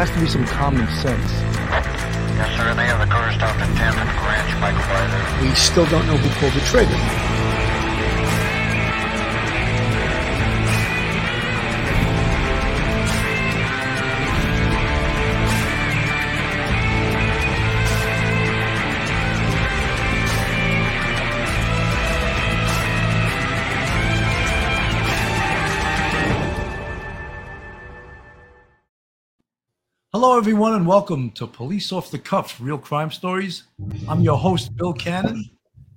there has to be some common sense. Yes, sir. They have the car stopped at 10th and Ranch, Michael. We still don't know who pulled the trigger. Everyone, and welcome to Police Off the Cuff Real Crime Stories. I'm your host, Bill Cannon,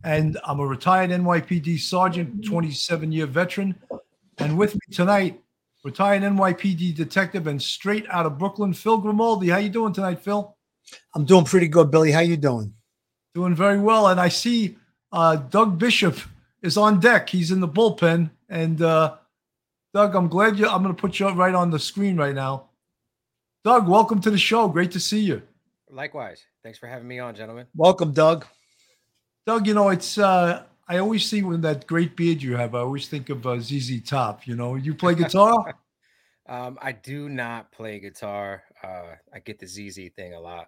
and I'm a retired NYPD sergeant, 27 year veteran. And with me tonight, retired NYPD detective and straight out of Brooklyn, Phil Grimaldi. How you doing tonight, Phil? I'm doing pretty good, Billy. How you doing? Doing very well. And I see uh, Doug Bishop is on deck. He's in the bullpen. And uh, Doug, I'm glad you. I'm going to put you right on the screen right now. Doug, welcome to the show. Great to see you. Likewise. Thanks for having me on, gentlemen. Welcome, Doug. Doug, you know, it's uh I always see when that great beard you have, I always think of uh, ZZ Top. You know, you play guitar? um, I do not play guitar. Uh, I get the ZZ thing a lot.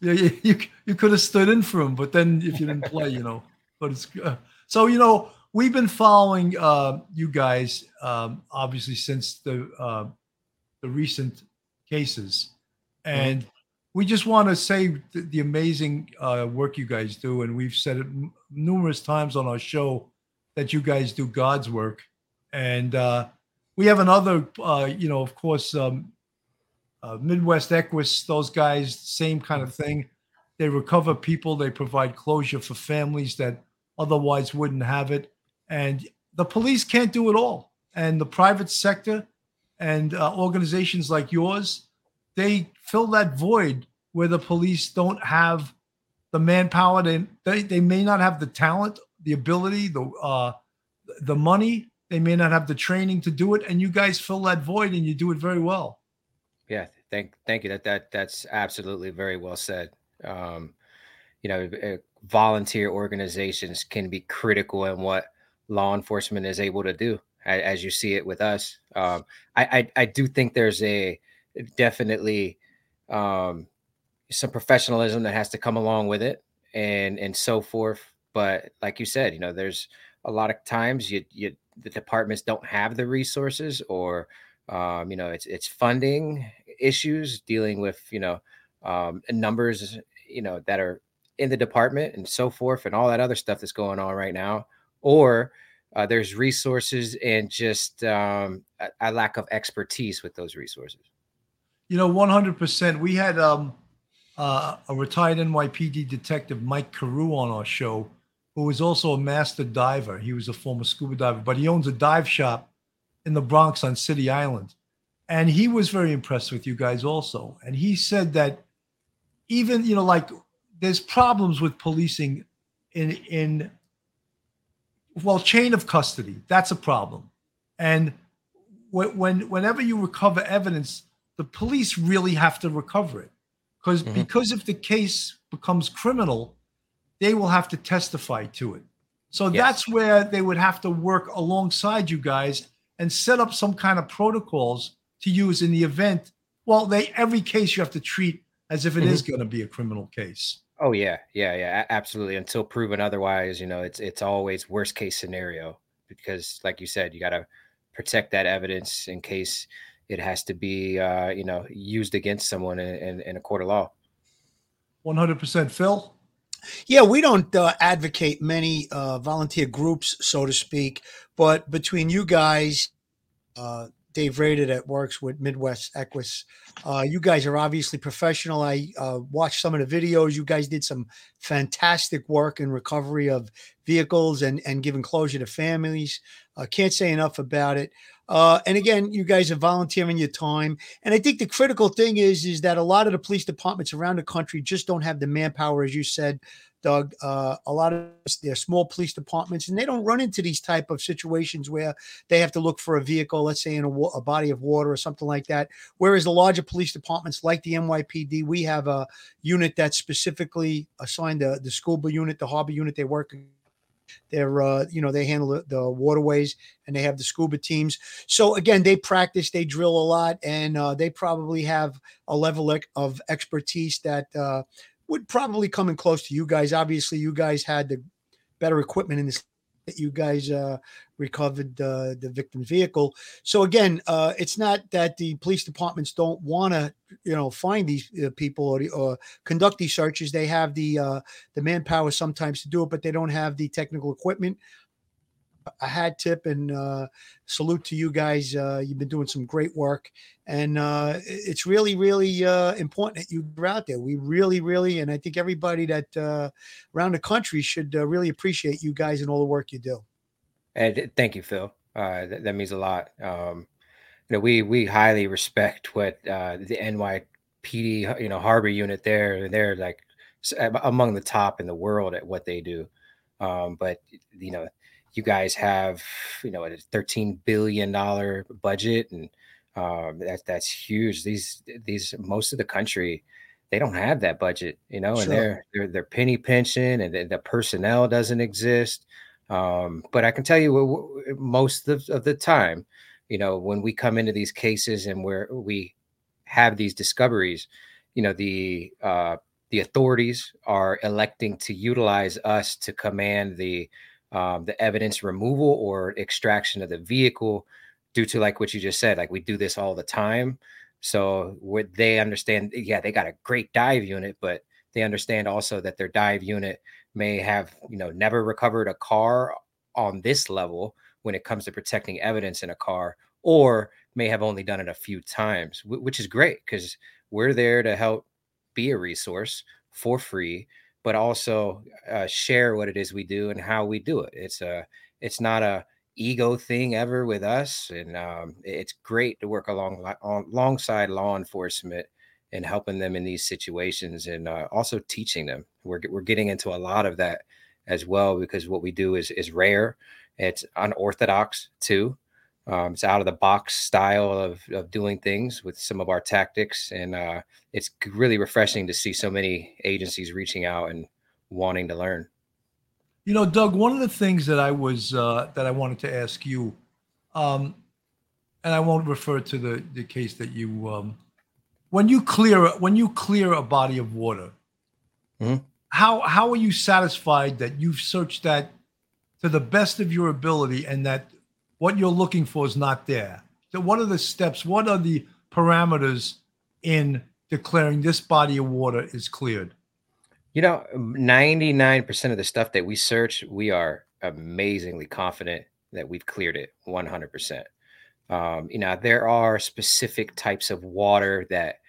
Yeah, you, you, you could have stood in for him, but then if you didn't play, you know, but it's uh, so you know we've been following uh, you guys um, obviously since the uh, the recent cases, and we just want to say the, the amazing uh, work you guys do, and we've said it m- numerous times on our show that you guys do God's work, and uh, we have another, uh, you know, of course, um, uh, Midwest Equus, those guys, same kind of thing. They recover people, they provide closure for families that otherwise wouldn't have it, and the police can't do it all, and the private sector and uh, organizations like yours, they fill that void where the police don't have the manpower. They, they, they may not have the talent, the ability, the uh, the money. They may not have the training to do it, and you guys fill that void, and you do it very well. Yeah, thank thank you. That that that's absolutely very well said. Um, you know, uh, volunteer organizations can be critical in what law enforcement is able to do, as you see it with us. Um, I, I I do think there's a definitely um, some professionalism that has to come along with it, and and so forth. But like you said, you know, there's a lot of times you you the departments don't have the resources or um, you know it's it's funding issues dealing with you know um, numbers you know that are in the department and so forth and all that other stuff that's going on right now or uh, there's resources and just um, a, a lack of expertise with those resources You know, 100%. We had um, uh, a retired NYPD detective, Mike Carew, on our show, who was also a master diver. He was a former scuba diver, but he owns a dive shop in the Bronx on City Island. And he was very impressed with you guys also. And he said that even, you know, like there's problems with policing in, in, well, chain of custody. That's a problem. And when, when whenever you recover evidence, the police really have to recover it because Mhm. because if the case becomes criminal, they will have to testify to it. So Yes. that's where they would have to work alongside you guys and set up some kind of protocols to use in the event. Well, they every case you have to treat as if it is going to be a criminal case. Oh yeah, yeah, yeah, absolutely. Until proven otherwise, you know, it's it's always worst case scenario because, like you said, you got to protect that evidence in case it has to be, uh, you know, used against someone in, in, in a court of law. One hundred percent, Phil. Yeah, we don't uh, advocate many uh, volunteer groups, so to speak, but between you guys, uh, Dave Rader that works with Midwest Equus, uh, you guys are obviously professional. I uh, watched some of the videos. You guys did some fantastic work in recovery of vehicles and, and giving closure to families. Uh, can't say enough about it. Uh, and again, you guys are volunteering your time. And I think the critical thing is is that a lot of the police departments around the country just don't have the manpower, as you said, Doug. Uh, a lot of they're small police departments, and they don't run into these type of situations where they have to look for a vehicle, let's say in a, a body of water or something like that. Whereas the larger police departments, like the NYPD, we have a unit that's specifically assigned the the scuba unit, the harbor unit. They work They're, uh, you know, they handle the, waterways and they have the scuba teams. So again, they practice, they drill a lot, and uh, they probably have a level of expertise that uh, would probably come in close to you guys. Obviously, you guys had the better equipment in this that you guys uh, recovered uh, the victim's vehicle. So again, uh, it's not that the police departments don't want to, you know, find these uh, people or, or, conduct these searches. They have the uh, the manpower sometimes to do it, but they don't have the technical equipment a hat tip and uh, salute to you guys. Uh, you've been doing some great work, and uh, it's really, really uh, important that you're out there. We really, really, and I think everybody that uh, around the country should uh, really appreciate you guys and all the work you do. And thank you, Phil. That, that, means a lot. Um, you know, we we highly respect what the NYPD, you know, harbor unit there. They're like among the top in the world at what they do. Um, but you know you guys have you know a 13 billion dollar budget and um, that's that's huge these these most of the country they don't have that budget you know sure. and they're, they're they're penny pension and the, the personnel doesn't exist um, but i can tell you most of, of the time you know when we come into these cases and where we have these discoveries you know the uh, the authorities are electing to utilize us to command the um, the evidence removal or extraction of the vehicle due to like what you just said like we do this all the time. So would they understand yeah they got a great dive unit but they understand also that their dive unit may have you know never recovered a car on this level when it comes to protecting evidence in a car or may have only done it a few times which is great because we're there to help be a resource for free but also uh, share what it is we do and how we do it. It's a it's not a ego thing ever with us, and um, it's great to work along alongside law enforcement and helping them in these situations, and uh, also teaching them. We're we're getting into a lot of that as well because what we do is is rare. It's unorthodox too. Um, it's out of the box style of, of doing things with some of our tactics. And uh, it's really refreshing to see so many agencies reaching out and wanting to learn. You know, Doug, one of the things that I was, uh, that I wanted to ask you, um, and I won't refer to the, the case that you, um, when you clear, when you clear a body of water, mm-hmm. how, how are you satisfied that you've searched that to the best of your ability and that what you're looking for is not there. So, what are the steps? What are the parameters in declaring this body of water is cleared? You know, 99% of the stuff that we search, we are amazingly confident that we've cleared it 100%. Um, you know, there are specific types of water that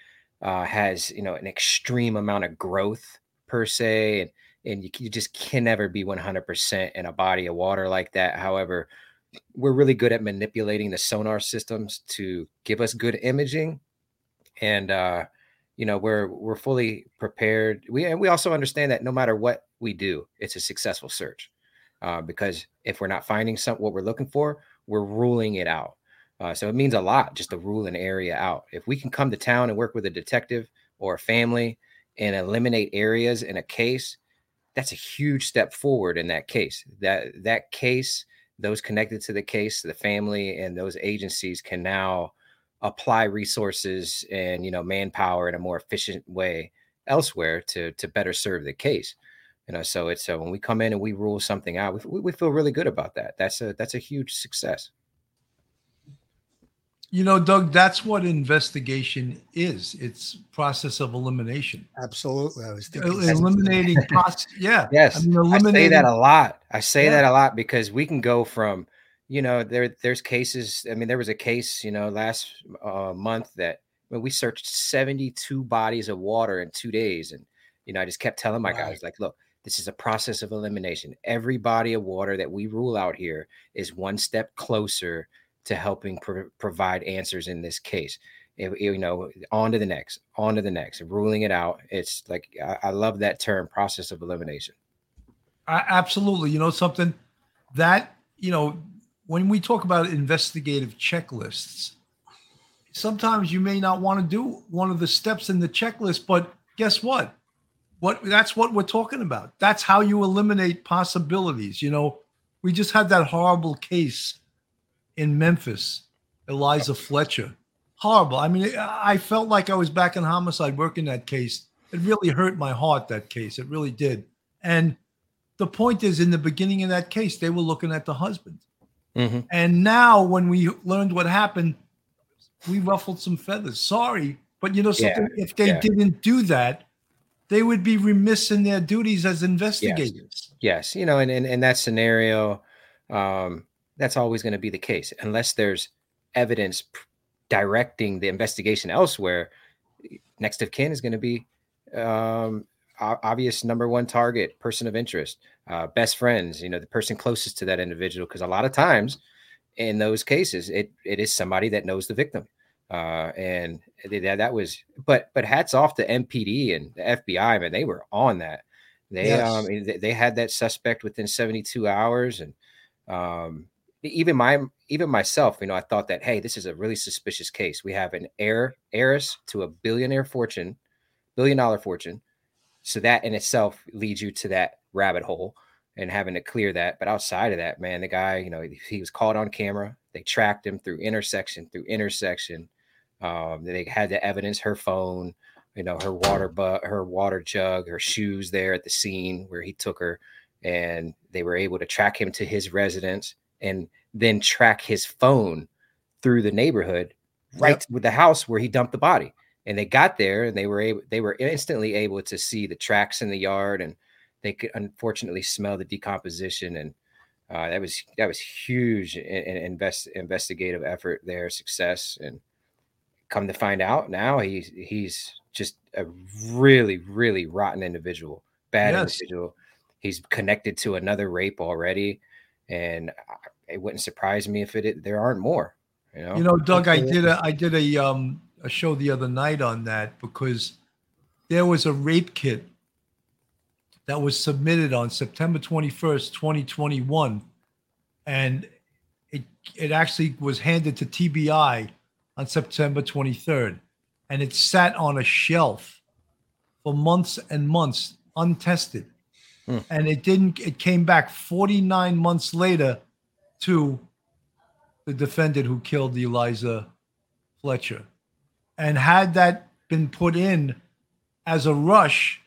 uh, has, you know, an extreme amount of growth per se, and, and you, you just can never be 100% in a body of water like that. However, we're really good at manipulating the sonar systems to give us good imaging. And uh you know we're we're fully prepared. We and we also understand that no matter what we do it's a successful search uh, because if we're not finding some what we're looking for we're ruling it out. Uh, so it means a lot just to rule an area out. If we can come to town and work with a detective or a family and eliminate areas in a case that's a huge step forward in that case. That that case those connected to the case, the family, and those agencies can now apply resources and you know manpower in a more efficient way elsewhere to to better serve the case. You know, so it's uh, when we come in and we rule something out, we, we feel really good about that. That's a that's a huge success. You know, Doug, that's what investigation is. It's process of elimination. Absolutely. I was thinking eliminating process. Yeah. Yes. I, mean, eliminating- I say that a lot. I say yeah. that a lot because we can go from, you know, there there's cases. I mean, there was a case, you know, last uh, month that I mean, we searched 72 bodies of water in two days. And, you know, I just kept telling my right. guys, like, look, this is a process of elimination. Every body of water that we rule out here is one step closer to helping pro- provide answers in this case. It, you know, on to the next, on to the next, ruling it out. It's like I, I love that term, process of elimination. absolutely. You know something that you know when we talk about investigative checklists, sometimes you may not want to do one of the steps in the checklist, but guess what? what that's what we're talking about. That's how you eliminate possibilities. You know, we just had that horrible case in Memphis, Eliza Fletcher. Horrible. I mean, I felt like I was back in homicide working that case. It really hurt my heart, that case. It really did. And the point is, in the beginning of that case, they were looking at the husband. Mhm. And now, when we learned what happened, we ruffled some feathers. Sorry, but you know something. if they yeah. didn't do that, they would be remiss in their duties as investigators. Yes, you know, and in, in that scenario, um, that's always going to be the case unless there's evidence directing the investigation elsewhere. Next of kin is going to be um, obvious number one target, person of interest, uh, best friends. You know, the person closest to that individual, because a lot of times in those cases, it it is somebody that knows the victim. Uh, and that, that was, but but hats off to MPD and the FBI, man, they were on that. They Yes. um they, they had that suspect within 72 hours, and um even my even myself, you know, I thought that hey, this is a really suspicious case. We have an heir heiress to a billionaire fortune, billion dollar fortune. So that in itself leads you to that rabbit hole and having to clear that. But outside of that, man, the guy, you know, he, was caught on camera. They tracked him through intersection through intersection. Um, they had the evidence, her phone, you know, her water but her water jug, her shoes there at the scene where he took her, and they were able to track him to his residence and then track his phone through the neighborhood right with the house where he dumped the body. And they got there and they were able they were instantly able to see the tracks in the yard and they could unfortunately smell the decomposition and uh, that was that was huge in, in invest investigative effort there success. And come to find out now he's he's just a really really rotten individual bad Yes. individual. He's connected to another rape already. And I- it wouldn't surprise me if it there aren't more you know You know, Doug, I did a I did a um a show the other night on that because there was a rape kit that was submitted on September 21st, 2021 and it it actually was handed to TBI on September 23rd and it sat on a shelf for months and months untested. Hmm. And it didn't it came back 49 months later to the defendant who killed Eliza Fletcher. And had that been put in as a rush,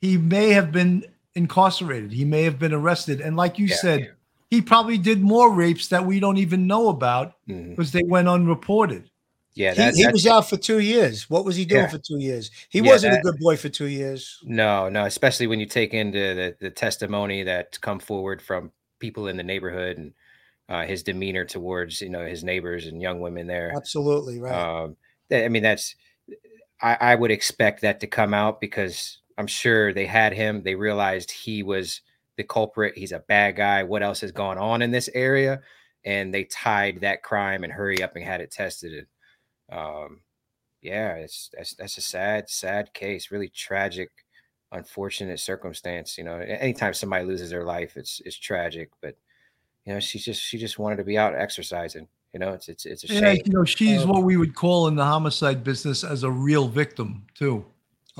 he may have been incarcerated. He may have been arrested. And like you Yeah. said, he probably did more rapes that we don't even know about mm-hmm. because they went unreported. yeah He, that, he that- was out for two years. What was he doing Yeah. for two years? He Yeah, wasn't that- a good boy for two years. No, no, especially when you take into the, the testimony that come forward from people in the neighborhood and uh, his demeanor towards you know his neighbors and young women there. Absolutely right. Um, I mean, that's I, I would expect that to come out because I'm sure they had him. They realized he was the culprit. He's a bad guy. What else has gone on in this area? And they tied that crime and hurry up and had it tested. And um, yeah, it's that's that's a sad, sad case. Really tragic, unfortunate circumstance. You know, anytime somebody loses their life, it's it's tragic. But you know, she just she just wanted to be out exercising. You know, it's it's it's a shame. Yeah, you know, she's Um, what we would call in the homicide business as a real victim, too.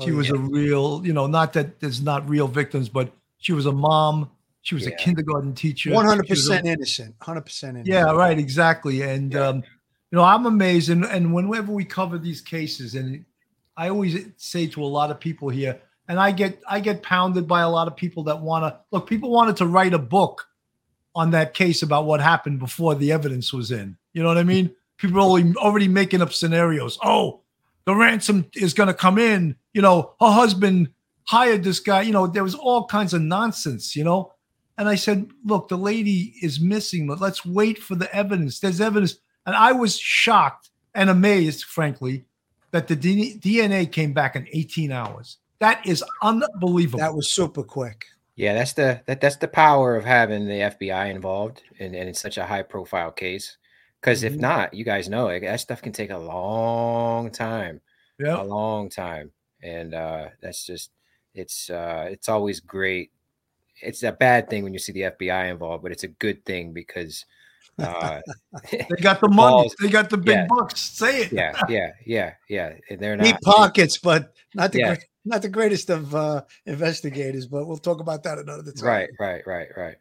She Oh, was yeah. a real, you know, not that there's not real victims, but she was a mom. She was a kindergarten teacher. One hundred she was a- percent innocent. Hundred percent innocent. Yeah, right, exactly. And Yeah. um, you know, I'm amazed, and, and whenever we cover these cases, and I always say to a lot of people here, and I get I get pounded by a lot of people that want to look. People wanted to write a book on that case about what happened before the evidence was in. You know what I mean? People are already, making up scenarios. Oh, the ransom is going to come in. You know, her husband hired this guy. You know, there was all kinds of nonsense. You know, and I said, look, the lady is missing. but Let's wait for the evidence. There's evidence. And I was shocked and amazed, frankly, that the DNA came back in 18 hours. That is unbelievable. That was super quick. Yeah, that's the that that's the power of having the FBI involved and, and in such a high profile case. Because if Mhm. not, you guys know like, that stuff can take a long time, yeah. a long time, and uh, that's just it's uh, it's always great. It's a bad thing when you see the FBI involved, but it's a good thing because uh, They got the money. Balls. They got the big Yeah. bucks. Say it. yeah, yeah, yeah, yeah, and they're not Deep pockets, but not the Yeah. great. Not the greatest of uh, investigators, but we'll talk about that another time. Right, right, right, right.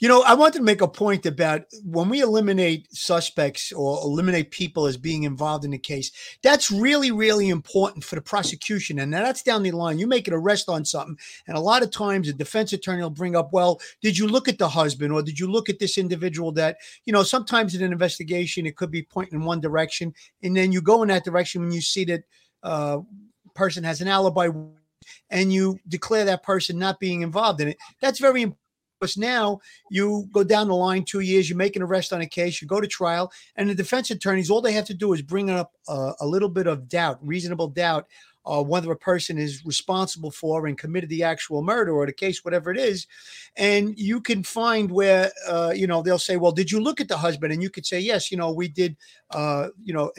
You know, I wanted to make a point about when we eliminate suspects or eliminate people as being involved in the case, that's really, really important for the prosecution. And that's down the line. You make an arrest on something, and a lot of times a defense attorney will bring up, well, did you look at the husband or did you look at this individual that, you know, sometimes in an investigation, it could be pointing in one direction. And then you go in that direction when you see that uh, person has an alibi and you declare that person not being involved in it. That's very important because now you go down the line two years, you make an arrest on a case, you go to trial, and the defense attorneys, all they have to do is bring up a, a little bit of doubt, reasonable doubt, uh, whether a person is responsible for and committed the actual murder or the case, whatever it is. And you can find where, uh, you know, they'll say, well, did you look at the husband? And you could say, yes, you know, we did, uh, you know,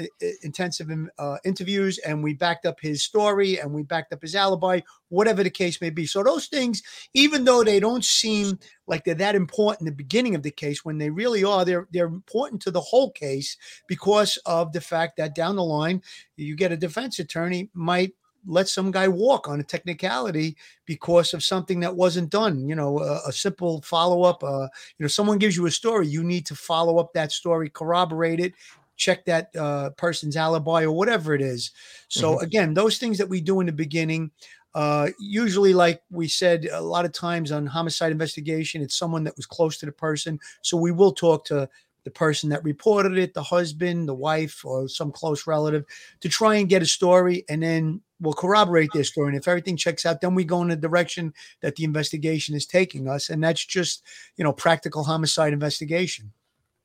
intensive uh, interviews and we backed up his story and we backed up his alibi, whatever the case may be. So those things, even though they don't seem like they're that important in the beginning of the case, when they really are, they're they're important to the whole case because of the fact that down the line, you get a defense attorney might let some guy walk on a technicality because of something that wasn't done. You know, a, a simple follow up. Uh, you know, someone gives you a story, you need to follow up that story, corroborate it, check that uh, person's alibi or whatever it is. So mm-hmm. again, those things that we do in the beginning. Uh, usually, like we said, a lot of times on homicide investigation, it's someone that was close to the person. So we will talk to the person that reported it, the husband, the wife, or some close relative to try and get a story. And then we'll corroborate their story. And if everything checks out, then we go in the direction that the investigation is taking us. And that's just, you know, practical homicide investigation.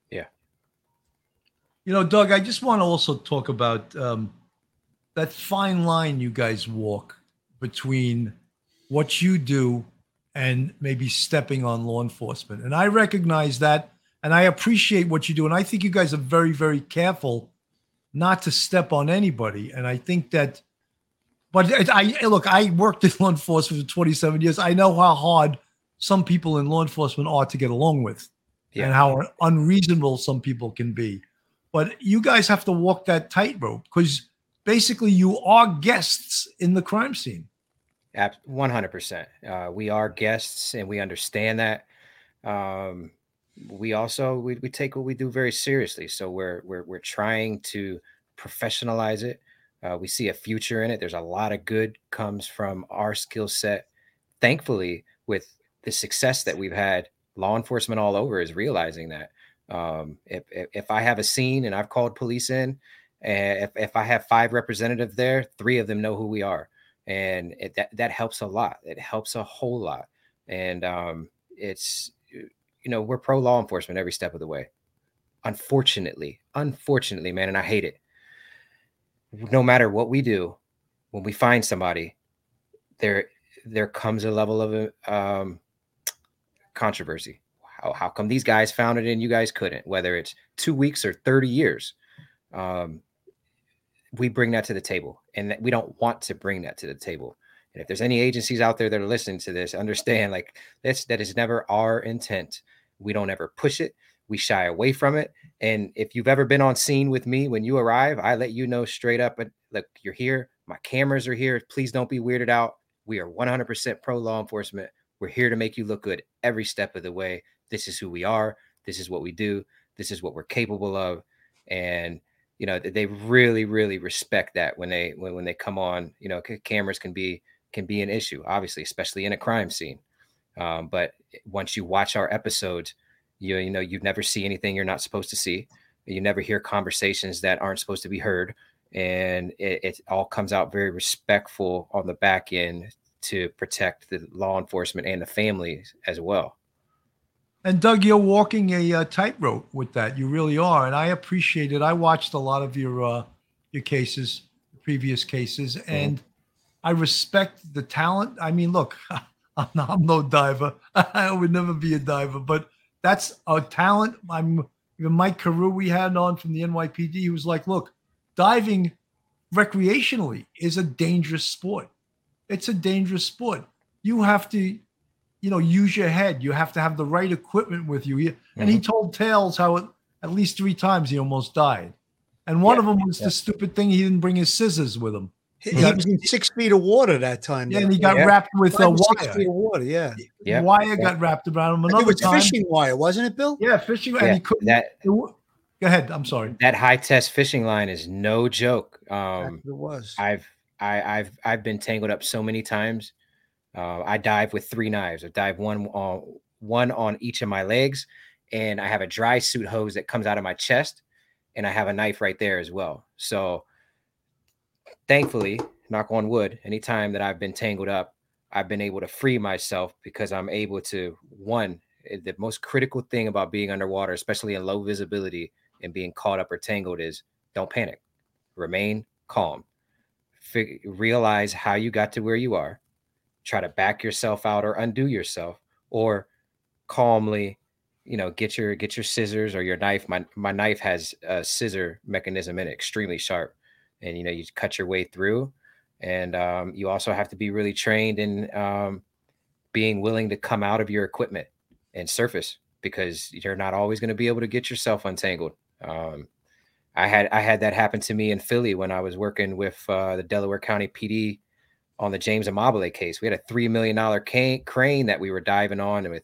Yeah. You know, Doug, I just want to also talk about um, that fine line you guys walk between what you do and maybe stepping on law enforcement. And I recognize that and I appreciate what you do. And I think you guys are very, very careful not to step on anybody. And I think that but I look, I worked in law enforcement for 27 years. I know how hard some people in law enforcement are to get along with yeah. and how unreasonable some people can be. But you guys have to walk that tightrope because basically you are guests in the crime scene. 100%. Uh, we are guests and we understand that. Um, we also we, we take what we do very seriously. So we're we're we're trying to professionalize it. Uh, we see a future in it. There's a lot of good comes from our skill set. Thankfully, with the success that we've had, law enforcement all over is realizing that. Um, if, if, if I have a scene and I've called police in, and if, if I have five representatives there, three of them know who we are, and it, that that helps a lot. It helps a whole lot, and um, it's you know we're pro law enforcement every step of the way. Unfortunately, unfortunately, man, and I hate it no matter what we do, when we find somebody, there there comes a level of um, controversy. How, how come these guys found it and you guys couldn't? Whether it's two weeks or 30 years, um, we bring that to the table, and we don't want to bring that to the table. And if there's any agencies out there that are listening to this, understand like this that is never our intent. We don't ever push it we shy away from it. And if you've ever been on scene with me when you arrive, I let you know straight up, look, you're here. My cameras are here. Please don't be weirded out. We are 100% pro law enforcement. We're here to make you look good every step of the way. This is who we are. This is what we do. This is what we're capable of. And you know they really, really respect that when they when, when they come on. You know, cameras can be can be an issue, obviously, especially in a crime scene. Um, but once you watch our episodes, you you know you never see anything you're not supposed to see. You never hear conversations that aren't supposed to be heard, and it, it all comes out very respectful on the back end to protect the law enforcement and the families as well. And Doug, you're walking a uh, tightrope with that. You really are, and I appreciate it. I watched a lot of your uh, your cases, previous cases, and I respect the talent. I mean, look, I'm, not, I'm no diver. I would never be a diver, but that's a talent. I'm even Mike Carew we had on from the NYPD. He was like, look, diving recreationally is a dangerous sport. It's a dangerous sport. You have to, you know, use your head. You have to have the right equipment with you. Mm-hmm. And he mm-hmm. told tales how it, at least three times he almost died. And one yeah, of them was yeah. the stupid thing he didn't bring his scissors with him. He, he was in six feet of water that time. Yeah, though. and he got Yeah. wrapped with Five a wire. feet of water. Yeah, Yeah. Wire got wrapped around him. Another it was time, fishing wire, wasn't it, Bill? yeah, fishing, Yeah, and he couldn't. that it go ahead. I'm sorry. that high test fishing line is no joke. Um, it was. I've I, I've I've been tangled up so many times. Uh, I dive with three knives. I dive one on one on each of my legs, and I have a dry suit hose that comes out of my chest, and I have a knife right there as well. So, thankfully, knock on wood, anytime that I've been tangled up, I've been able to free myself because I'm able to one. eh, The most critical thing about being underwater, especially in low visibility and being caught up or tangled, is don't panic. Remain calm fig- realize how you got to where you are try to back yourself out or undo yourself or calmly you know get your get your scissors or your knife. My my knife has a scissor mechanism in it extremely sharp and you know you cut your way through. And um, you also have to be really trained in um, being willing to come out of your equipment and surface because you're not always going to be able to get yourself untangled. Um, I had I had that happen to me in Philly when I was working with uh, the Delaware County PD on the James Amabile case. We had a three million dollar crane that we were diving on, and with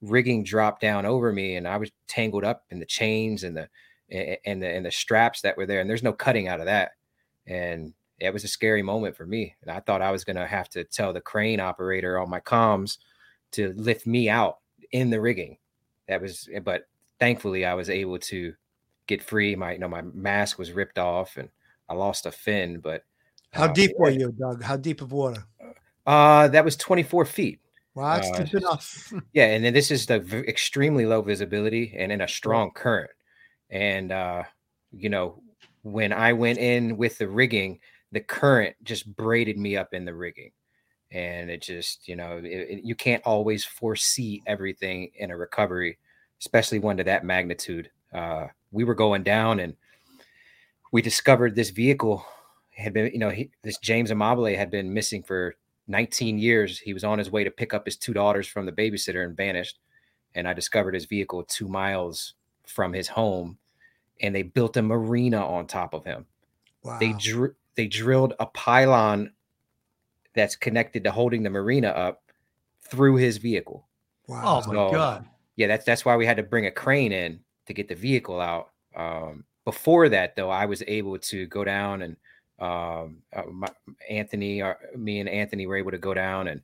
rigging dropped down over me, and I was tangled up in the chains and the and the and the straps that were there, and there's no cutting out of that. And it was a scary moment for me, and I thought I was gonna have to tell the crane operator on my comms to lift me out in the rigging. That was, eh, but thankfully I was able to get free. My you know my mask was ripped off and I lost a fin. But How uh, deep were you, Doug? How deep of water? Uh, that was 24 feet. Well, that's Uh, deep enough. Yeah, and then this is the v- extremely low visibility and in a strong current. And uh, you know, when I went in with the rigging, the current just braided me up in the rigging. And it just, you know, it, it- you can't always foresee everything in a recovery, especially one to that magnitude. Uh, we were going down and we discovered this vehicle had been, you know, he, this James Amabile had been missing for 19 years. He was on his way to pick up his two daughters from the babysitter and vanished. And I discovered his vehicle two miles from his home, and they built a marina on top of him. Wow. They dr- they drilled a pylon that's connected to holding the marina up through his vehicle. wow. Oh my god. Yeah, that's that's why we had to bring a crane in to get the vehicle out. Um, before that, though, I was able to go down and um, uh, my, Anthony, or me and Anthony were able to go down and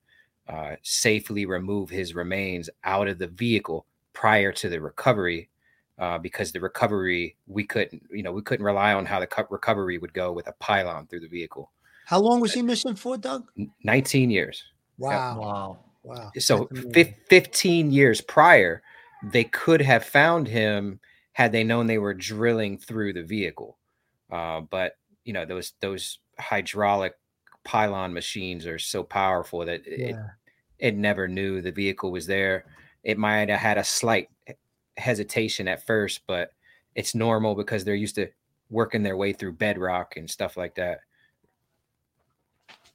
uh, safely remove his remains out of the vehicle prior to the recovery. Uh, because the recovery we couldn't, you know, we couldn't rely on how the co- recovery would go with a pylon through the vehicle. How long was he missing for, Doug? 19 years. Wow. Wow. Wow. so That's fif- amazing. 15 years prior they could have found him had they known they were drilling through the vehicle uh, but you know those those hydraulic pylon machines are so powerful that it, Yeah. it never knew the vehicle was there it might have had a slight hesitation at first but it's normal because they're used to working their way through bedrock and stuff like that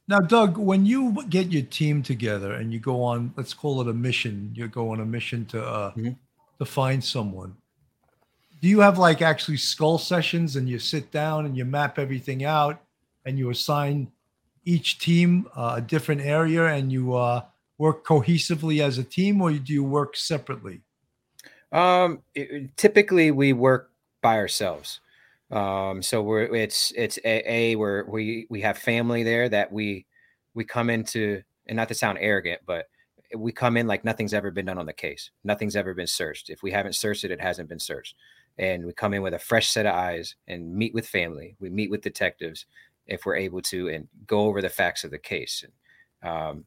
Now, Doug, when you get your team together and you go on, let's call it a mission, you go on a mission to uh, Mhm. to find someone. Do you have like actually skull sessions and you sit down and you map everything out and you assign each team uh, a different area and you uh, work cohesively as a team, or do you work separately? Um, it- typically we work by ourselves. Um, so we're it's it's a, a where we we have family there that we we come into, and not to sound arrogant, but we come in like nothing's ever been done on the case. Nothing's ever been searched. If we haven't searched it, it hasn't been searched. And we come in with a fresh set of eyes and meet with family. We meet with detectives if we're able to, and go over the facts of the case. And, um,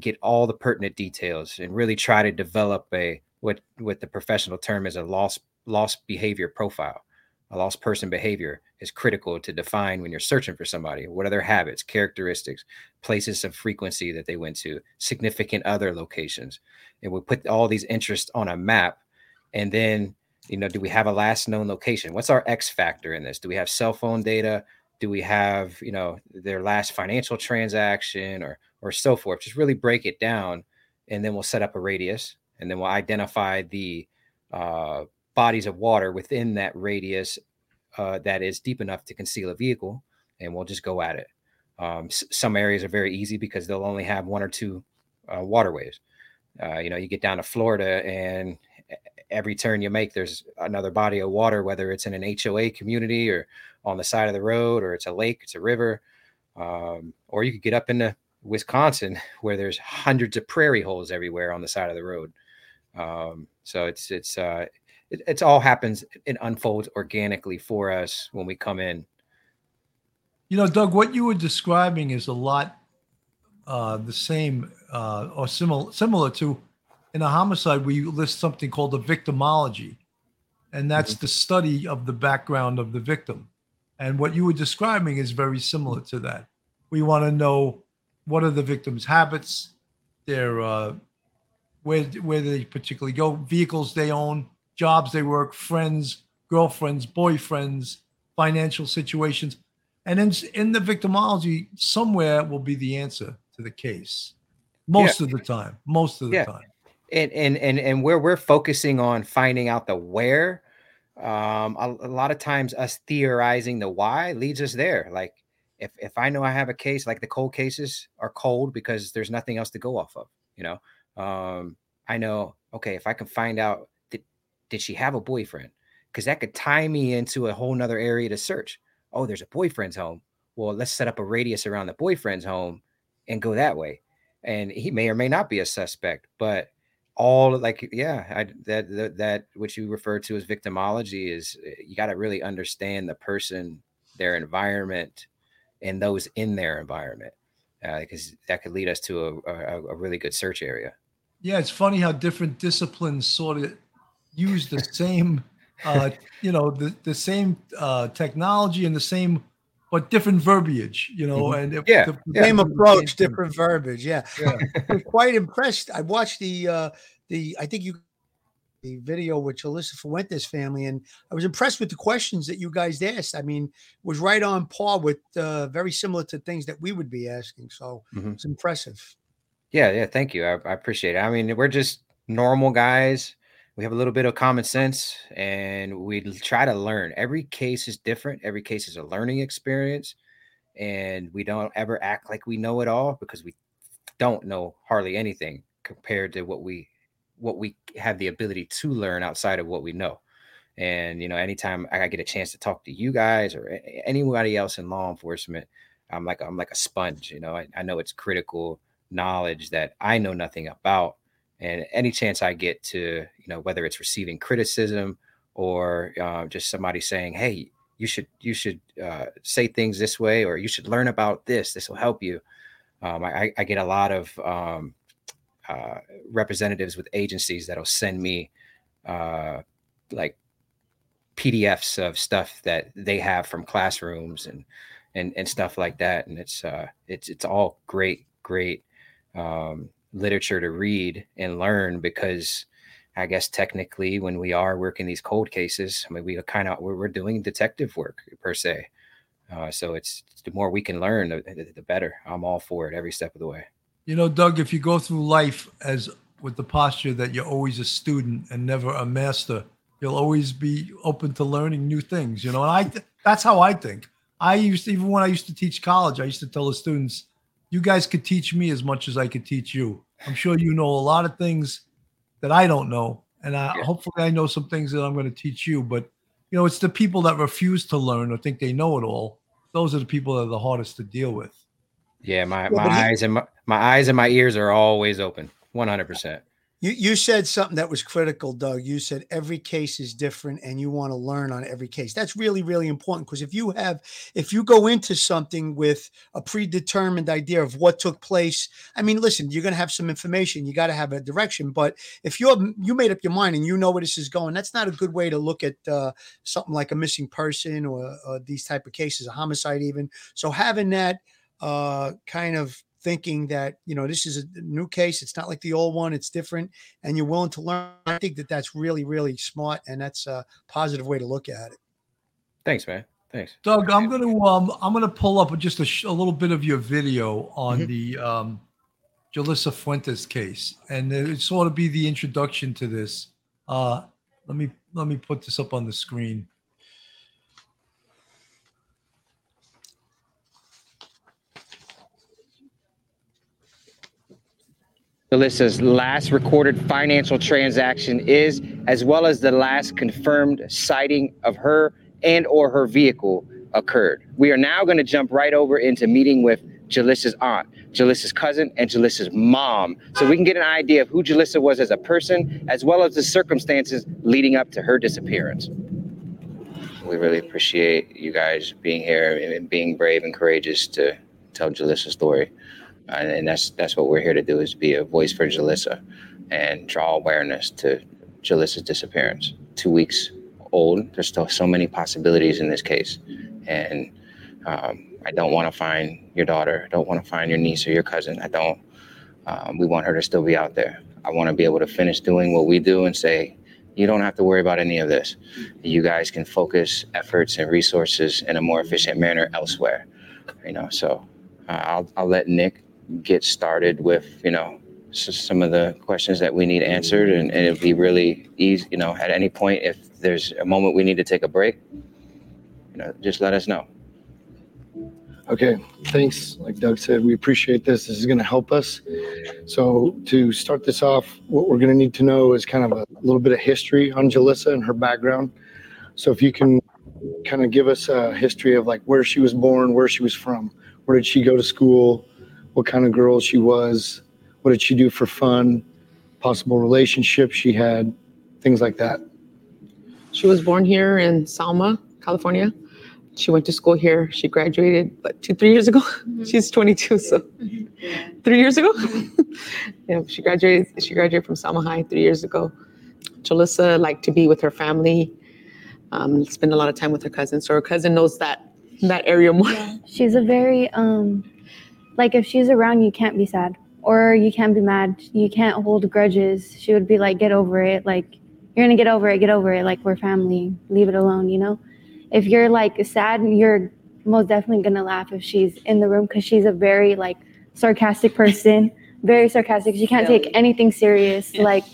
get all the pertinent details and really try to develop a what what the professional term is a lost lost behavior profile. A lost person behavior is critical to define when you're searching for somebody. What are their habits, characteristics, places of frequency that they went to, significant other locations, and we put all these interests on a map, and then you know, do we have a last known location? What's our X factor in this? Do we have cell phone data? Do we have you know their last financial transaction or or so forth? Just really break it down, and then we'll set up a radius, and then we'll identify the uh, bodies of water within that radius uh, that is deep enough to conceal a vehicle, and we'll just go at it. Um, s- some areas are very easy because they'll only have one or two uh, waterways. Uh, you know, you get down to Florida, and every turn you make, there's another body of water, whether it's in an HOA community or on the side of the road, or it's a lake, it's a river, um, or you could get up into Wisconsin where there's hundreds of prairie holes everywhere on the side of the road. Um, so it's it's uh, it, it's all happens. It unfolds organically for us when we come in. You know, Doug, what you were describing is a lot uh, the same uh, or similar similar to in a homicide we list something called a victimology, and that's the study of the background of the victim. And what you were describing is very similar to that. We want to know what are the victim's habits, their uh, where where they particularly go, vehicles they own, jobs they work, friends, girlfriends, boyfriends, financial situations, and in in the victimology, somewhere will be the answer to the case. Most of the time, most of the Yeah. time. And and and and where we're focusing on finding out the where um a, a lot of times us theorizing the why leads us there. Like if if i know i have a case like the cold cases are cold because there's nothing else to go off of you know? Um i know okay if i can find out did, did she have a boyfriend? Because that could tie me into a whole nother area to search. Oh there's a boyfriend's home. Well let's set up a radius around the boyfriend's home and go that way. And he may or may not be a suspect but all like yeah I, that, that that what you refer to as victimology is uh, you got to really understand the person their environment and those in their environment because that could lead us to a, a, a really good search area. Yeah, it's funny how different disciplines sort of use the same, uh, you know, the the same uh, technology and the same, but different verbiage. You know, and if Yeah, the- yeah. Same approach, different verbiage. Yeah. Yeah. I'm quite impressed. I watched the uh the I think you the video with Alyssa Fuentes family, and I was impressed with the questions that you guys asked. I mean, was right on par with uh, very similar to things that we would be asking. So Mhm. it's impressive. Yeah, yeah, thank you. I, I appreciate it. I mean, we're just normal guys. We have a little bit of common sense and we try to learn. Every case is different. Every case is a learning experience. And we don't ever act like we know it all because we don't know hardly anything compared to what we what we have the ability to learn outside of what we know. And you know, anytime I get a chance to talk to you guys or anybody else in law enforcement, I'm like I'm like a sponge. You know, I, I know it's critical knowledge that I know nothing about. And any chance I get to, you know, whether it's receiving criticism or uh, just somebody saying, "Hey, you should you should uh, say things this way," or "You should learn about this. This will help you." Um, I, I get a lot of um, uh, representatives with agencies that'll send me uh, like PDFs of stuff that they have from classrooms and and and stuff like that. And it's uh, it's it's all great, great um, literature to read and learn because I guess technically when we are working these cold cases, I mean we are kind of we're, doing detective work per se. Uh, so it's the more we can learn, the, the, the better. I'm all for it every step of the way. You know, Doug, if you go through life as with the posture that you're always a student and never a master, you'll always be open to learning new things. You know, and I th- that's how I think. I used to, even when I used to teach college, I used to tell the students, "You guys could teach me as much as I could teach you. I'm sure you know a lot of things that I don't know, and I, Yeah. hopefully I know some things that I'm going to teach you." But you know, it's the people that refuse to learn or think they know it all. Those are the people that are the hardest to deal with. Yeah, my, Well, my but he- eyes and my, my eyes and my ears are always open, 100%. You you said something that was critical, Doug. You said every case is different and you want to learn on every case. That's really, really important because if you have if you go into something with a predetermined idea of what took place, I mean, listen, you're gonna have some information, you got to have a direction. But if you're you made up your mind and you know where this is going, that's not a good way to look at uh, something like a missing person or, or these type of cases, a homicide even. So having that uh, kind of thinking that you know this is a new case it's not like the old one it's different and you're willing to learn i think that that's really really smart and that's a positive way to look at it Thanks, man. Thanks. Doug, I'm going to um, I'm going to pull up just a, sh- a little bit of your video on Mhm. the um, Jalissa Fuentes case, and it sort of be the introduction to this. Uh, let me let me put this up on the screen. Jolissa's last recorded financial transaction is, as well as the last confirmed sighting of her and or her vehicle occurred. We are now going to jump right over into meeting with Jolissa's aunt, Jolissa's cousin, and Jolissa's mom, so we can get an idea of who Jolissa was as a person, as well as the circumstances leading up to her disappearance. We really appreciate you guys being here and being brave and courageous to tell Jolissa's story and, that's that's what we're here to do is be a voice for Jolissa and draw awareness to Jolissa's disappearance. Two weeks old. There's still so many possibilities in this case, and um, I don't want to find your daughter. I don't want to find your niece or your cousin. I don't. Um, we want her to still be out there. I want to be able to finish doing what we do and say, you don't have to worry about any of this. You guys can focus efforts and resources in a more efficient manner elsewhere. You know, so uh, I'll I'll let Nick get started with you know some of the questions that we need answered and, and it'd be really easy you know at any point if there's a moment we need to take a break you know just let us know Okay, thanks. Like Doug said, we appreciate this. This is going to help us. So to start this off, what we're going to need to know is kind of a little bit of history on Jolissa and her background. So if you can kind of give us a history of like where she was born, where she was from, where did she go to school, what kind of girl she was, what did she do for fun, possible relationships she had, things like that. She was born here in Selma, California. She went to school here. She graduated what two, three years ago. Mm-hmm. She's 22, so mm-hmm. three years ago. yeah, she graduated. She graduated from Selma High three years ago. Jolissa liked to be with her family, um, spend a lot of time with her cousin. So her cousin knows that that area more. Yeah. She's a very um, like if she's around you can't be sad. Or you can't be mad. You can't hold grudges. She would be like get over it. Like you're gonna get over it. Get over it. Like we're family. Leave it alone you know? If you're like sad you're most definitely gonna laugh if she's in the room because she's a very like sarcastic person. Very sarcastic. She can't take anything serious. Yeah. like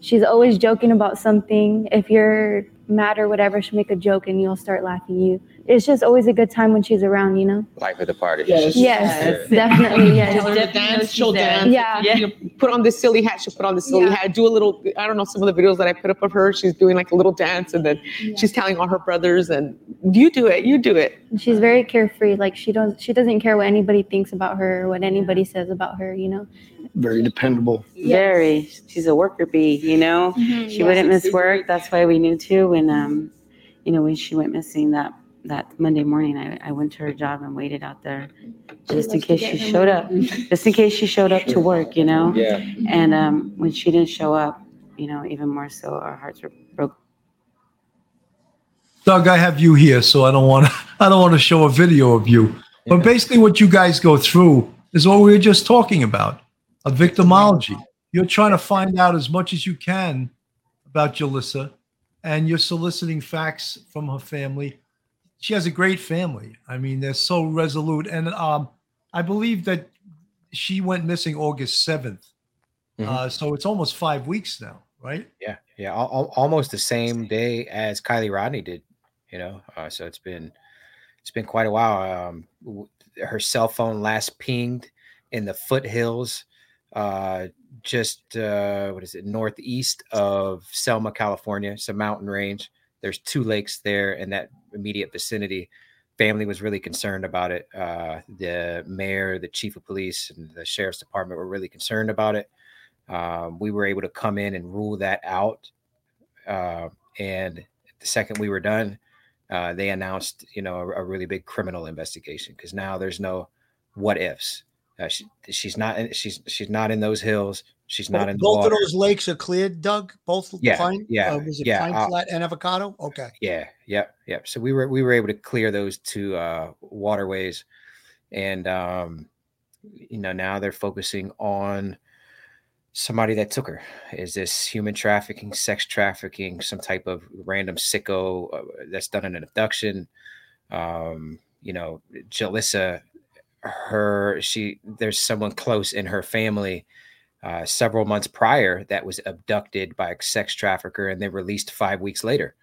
she's always joking about something. If you're mad or whatever she'll make a joke and you'll start laughing you it's just always a good time when she's around, you know? Life of the party. Yes, yes, definitely. Yes. Tell her to dance, she'll dance. Yeah. You know, put on the silly hat, she'll put on the silly yeah. hat. Do a little, I don't know, some of the videos that I put up of her, she's doing like a little dance and then yeah. she's telling all her brothers and you do it, you do it. She's very carefree. Like she don't, she doesn't care what anybody thinks about her or what anybody says about her, you know? Very dependable. Yes. Very. She's a worker bee, you know? Mm-hmm. She yes. wouldn't miss work. That's why we knew too when, um, you know, when she went missing that that Monday morning, I, I went to her job and waited out there just in case she showed up, just in case she showed up to work, you know? Yeah. And um, when she didn't show up, you know, even more so, our hearts were broken. Doug, I have you here, so I don't want to. I don't want to show a video of you. But basically, what you guys go through is what we were just talking about: a victimology. You're trying to find out as much as you can about Jolissa, and you're soliciting facts from her family she has a great family. I mean, they're so resolute, and um, I believe that she went missing August 7th mm-hmm. uh, so it's almost five weeks now, right? Yeah, yeah, al- almost the same day as Kiely Rodni did. You know, uh, so it's been it's been quite a while. Um, her cell phone last pinged in the foothills, uh, just uh, what is it, northeast of Selma, California. It's a mountain range. There's two lakes there, and that immediate vicinity. Family was really concerned about it. Uh, the mayor, the chief of police, and the sheriff's department were really concerned about it. Um, we were able to come in and rule that out. Uh, and the second we were done, uh, they announced, you know, a, a really big criminal investigation because now there's no what ifs. Uh, she, she's not. In, she's she's not in those hills. She's not in both of those lakes are cleared, Doug. Both yeah, Pine, yeah, uh, was it yeah, Pine uh, Flat and Avocado? Okay. Yeah, yep, yep. So we were we were able to clear those two uh, waterways, and um, you know now they're focusing on somebody that took her. Is this human trafficking, sex trafficking, some type of random sicko uh, that's done an abduction? Um, you know, Jolissa, her she there's someone close in her family uh, several months prior that was abducted by a sex trafficker and then released five weeks later.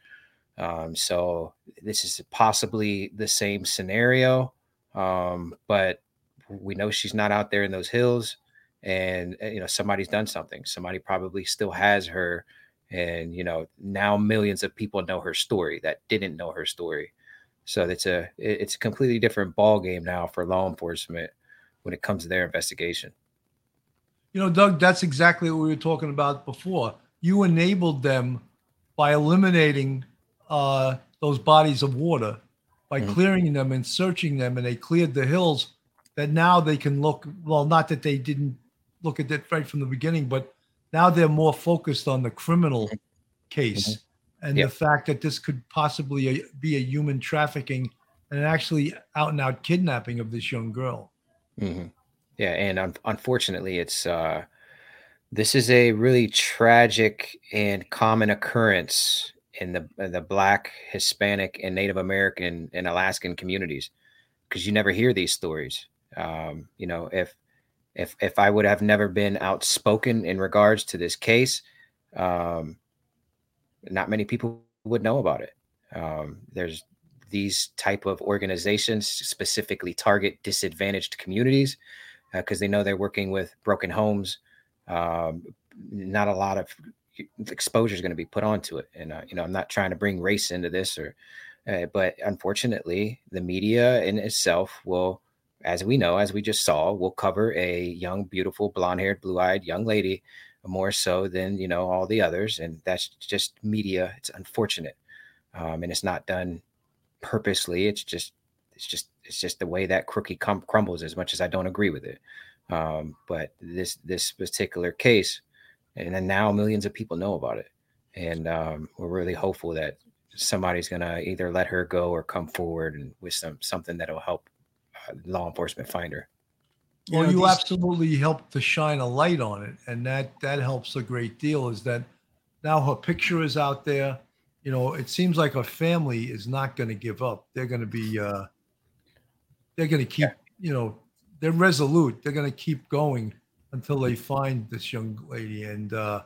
Um, so this is possibly the same scenario, um, but we know she's not out there in those hills, and uh, you know somebody's done something somebody probably still has her and you know now millions of people know her story that didn't know her story so it's a it's a completely different ball game now for law enforcement when it comes to their investigation You know, Doug, that's exactly what we were talking about before. You enabled them by eliminating uh, those bodies of water, by Mhm. clearing them and searching them, and they cleared the hills. That now they can look. Well, not that they didn't look at that right from the beginning, but now they're more focused on the criminal case and Yep. the fact that this could possibly be a human trafficking and actually out and out kidnapping of this young girl. hmm Yeah, and un- unfortunately, it's uh, this is a really tragic and common occurrence in the in the Black, Hispanic, and Native American and Alaskan communities because you never hear these stories. Um, you know, if if if I would have never been outspoken in regards to this case, um, not many people would know about it. Um, there's these type of organizations specifically target disadvantaged communities because they know they're working with broken homes. Um, not a lot of exposure is going to be put onto it, and uh, you know I'm not trying to bring race into this, or uh, but unfortunately the media in itself will, as we know, as we just saw, will cover a young, beautiful, blonde-haired, blue-eyed young lady more so than you know all the others, and that's just media. It's unfortunate, um, and it's not done purposely. It's just it's just it's just the way that crookie crumbles. As much as I don't agree with it, um, but this this particular case, and then now millions of people know about it, and um, we're really hopeful that somebody's gonna either let her go or come forward and with some something that'll help uh, law enforcement find her. Well, know, you these- absolutely helped to shine a light on it, and that that helps a great deal. Is that now her picture is out there? You know, it seems like her family is not going to give up. They're going to be, uh, they're going to keep, you know, they're resolute. They're going to keep going until they find this young lady. And uh,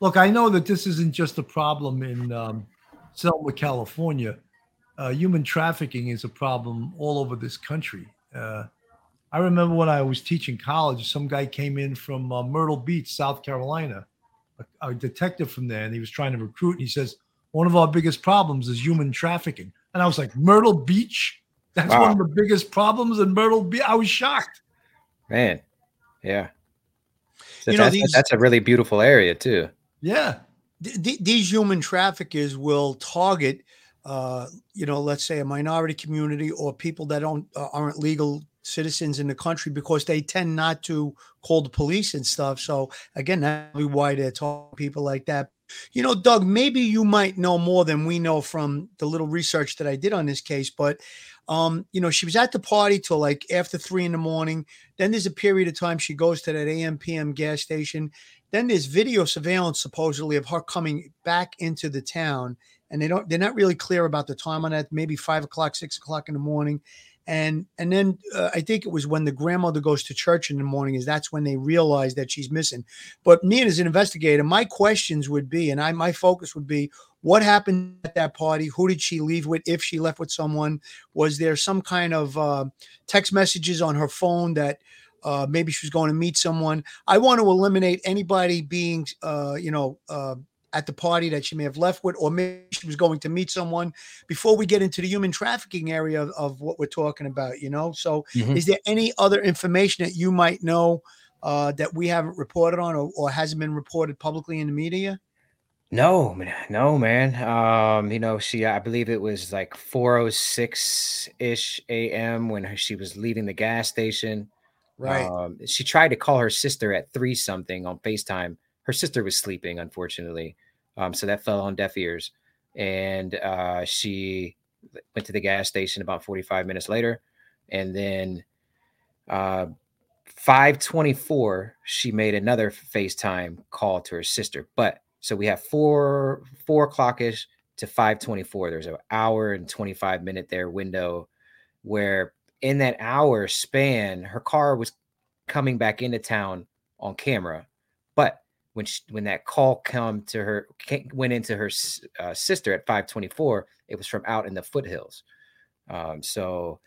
look, I know that this isn't just a problem in um, Selma, California. Uh, human trafficking is a problem all over this country. Uh, I remember when I was teaching college, some guy came in from uh, Myrtle Beach, South Carolina, a, a detective from there, and he was trying to recruit. And he says, One of our biggest problems is human trafficking. And I was like, Myrtle Beach? That's one of the biggest problems in Myrtle Beach. I was shocked. Man, yeah. So You know, that's, these- that's a really beautiful area too. Yeah. th- th- these human traffickers will target uh, you know let's say a minority community or people that don't uh, aren't legal citizens in the country because they tend not to call the police and stuff so again that's why they're targeting people like that you know doug maybe you might know more than we know from the little research that i did on this case but um, you know, she was at the party till like after three in the morning. Then there's a period of time she goes to that AM PM gas station. Then there's video surveillance supposedly of her coming back into the town, and they don't they're not really clear about the time on that. Maybe five o'clock, six o'clock in the morning, and and then uh, I think it was when the grandmother goes to church in the morning is that's when they realize that she's missing. But me as an investigator, my questions would be, and I my focus would be, what happened at that party? Who did she leave with? If she left with someone, was there some kind of uh, text messages on her phone that uh, maybe she was going to meet someone? I want to eliminate anybody being, uh, you know, uh, at the party that she may have left with, or maybe she was going to meet someone before we get into the human trafficking area of, of what we're talking about, you know? So, Mhm. is there any other information that you might know uh, that we haven't reported on or, or hasn't been reported publicly in the media? No, no, man. Um, you know, she I believe it was like 406 ish AM when her- she was leaving the gas station. Right. Um, she tried to call her sister at three something on FaceTime. Her sister was sleeping, unfortunately. Um, so that fell on deaf ears. And uh, she went to the gas station about 45 minutes later. And then uh 524, she made another FaceTime call to her sister. But so we have four four o'clock ish to 524. There's an hour and 25 minute there window where in that hour span, her car was coming back into town on camera. But when she, when that call come to her went into her uh, sister at 524, it was from out in the foothills. Um, so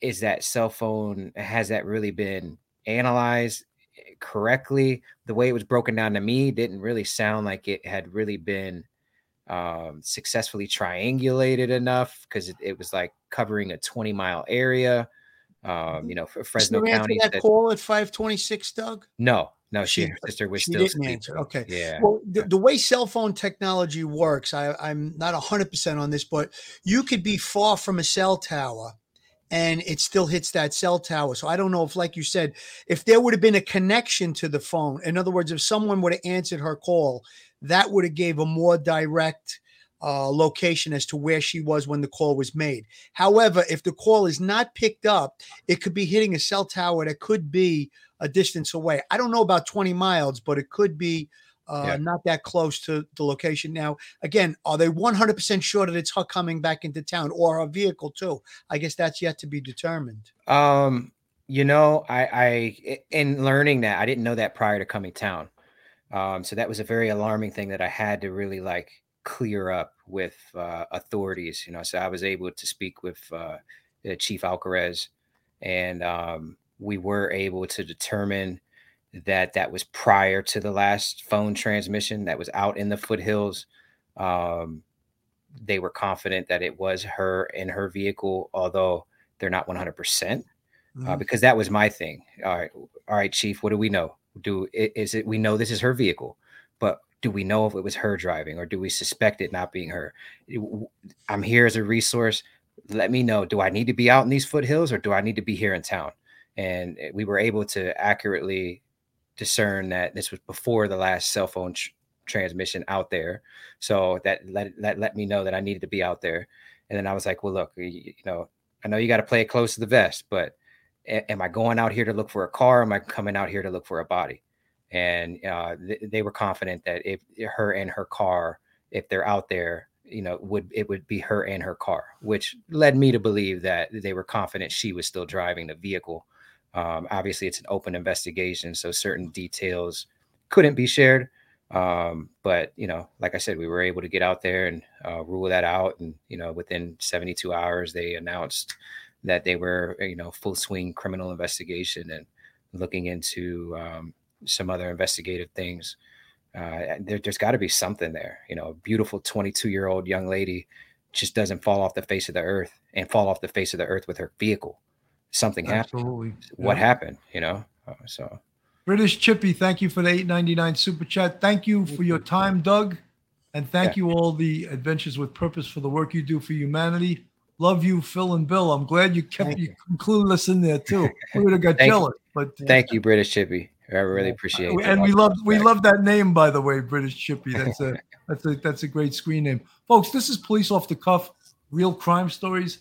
is that cell phone has that really been analyzed? correctly. The way it was broken down to me didn't really sound like it had really been um, successfully triangulated enough because it, it was like covering a 20 mile area. Um, you know, F- Is Fresno County. that said- call at 526, Doug? no, no, she, She- her sister was she still didn't answer. Okay. Yeah. Well, the, the way cell phone technology works, I, I'm not 100% on this, but you could be far from a cell tower and it still hits that cell tower. So I don't know if, like you said, if there would have been a connection to the phone, in other words, if someone would have answered her call, that would have gave a more direct uh, location as to where she was when the call was made. However, if the call is not picked up, it could be hitting a cell tower that could be a distance away. I don't know about 20 miles, but it could be uh, Yeah. not that close to the location. Now, again, are they 100% sure that it's her coming back into town or her vehicle too? I guess that's yet to be determined. Um, you know, I, I in learning that I didn't know that prior to coming town. Um, so that was a very alarming thing that I had to really like clear up with uh, authorities. You know, so I was able to speak with uh, uh, Chief Alcaraz, and um, we were able to determine that that was prior to the last phone transmission that was out in the foothills. Um, they were confident that it was her in her vehicle, although they're not 100% uh, Mhm. because that was my thing. All right, all right, chief. What do we know? Do is it? We know this is her vehicle, but do we know if it was her driving, or do we suspect it not being her? I'm here as a resource. Let me know. Do I need to be out in these foothills, or do I need to be here in town? And uh, we were able to accurately discern that this was before the last cell phone tr- transmission out there. So that let that let me know that I needed to be out there. And then I was like, well, look, y- you know, I know you got to play it close to the vest, but a- am I going out here to look for a car? Am I coming out here to look for a body? And uh, th- they were confident that if her and her car, if they're out there, you know, would it would be her and her car, which led me to believe that they were confident she was still driving the vehicle. Um, obviously, it's an open investigation, so certain details couldn't be shared. Um, but you know, like I said, we were able to get out there and uh, rule that out. And you know, within 72 hours, they announced that they were, you know, full swing criminal investigation and looking into um, some other investigative things. Uh, there, there's got to be something there. You know, a beautiful 22 year old young lady just doesn't fall off the face of the earth and fall off the face of the earth with her vehicle. Something happened. Absolutely. What Yeah. happened? You know, uh, so. British Chippy, thank you for the 899 super chat. Thank you for your time, Doug. And thank you all the Adventures with Purpose for the work you do for humanity. Love you, Phil and Bill. I'm glad you kept Thank you included us in there too. We would have got Thank you. jealous, but Thank you, British Chippy. I really appreciate it. and we love we love that name by the way, British Chippy. That's a that's a that's a great screen name, folks. This is Police Off the Cuff, real crime stories.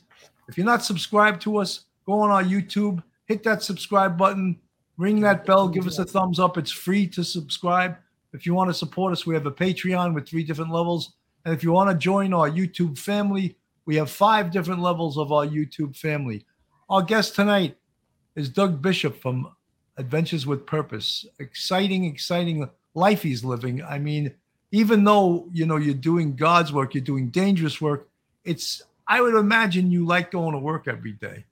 If you're not subscribed to us, go on our YouTube, hit that subscribe button, ring that bell, give us a thumbs up. It's free to subscribe. If you want to support us, we have a Patreon with three different levels, and if you want to join our YouTube family, we have five different levels of our YouTube family. Our guest tonight is Doug Bishop from Adventures with Purpose. Exciting, exciting life he's living. I mean, even though you know you're doing God's work, you're doing dangerous work. It's I would imagine you like going to work every day.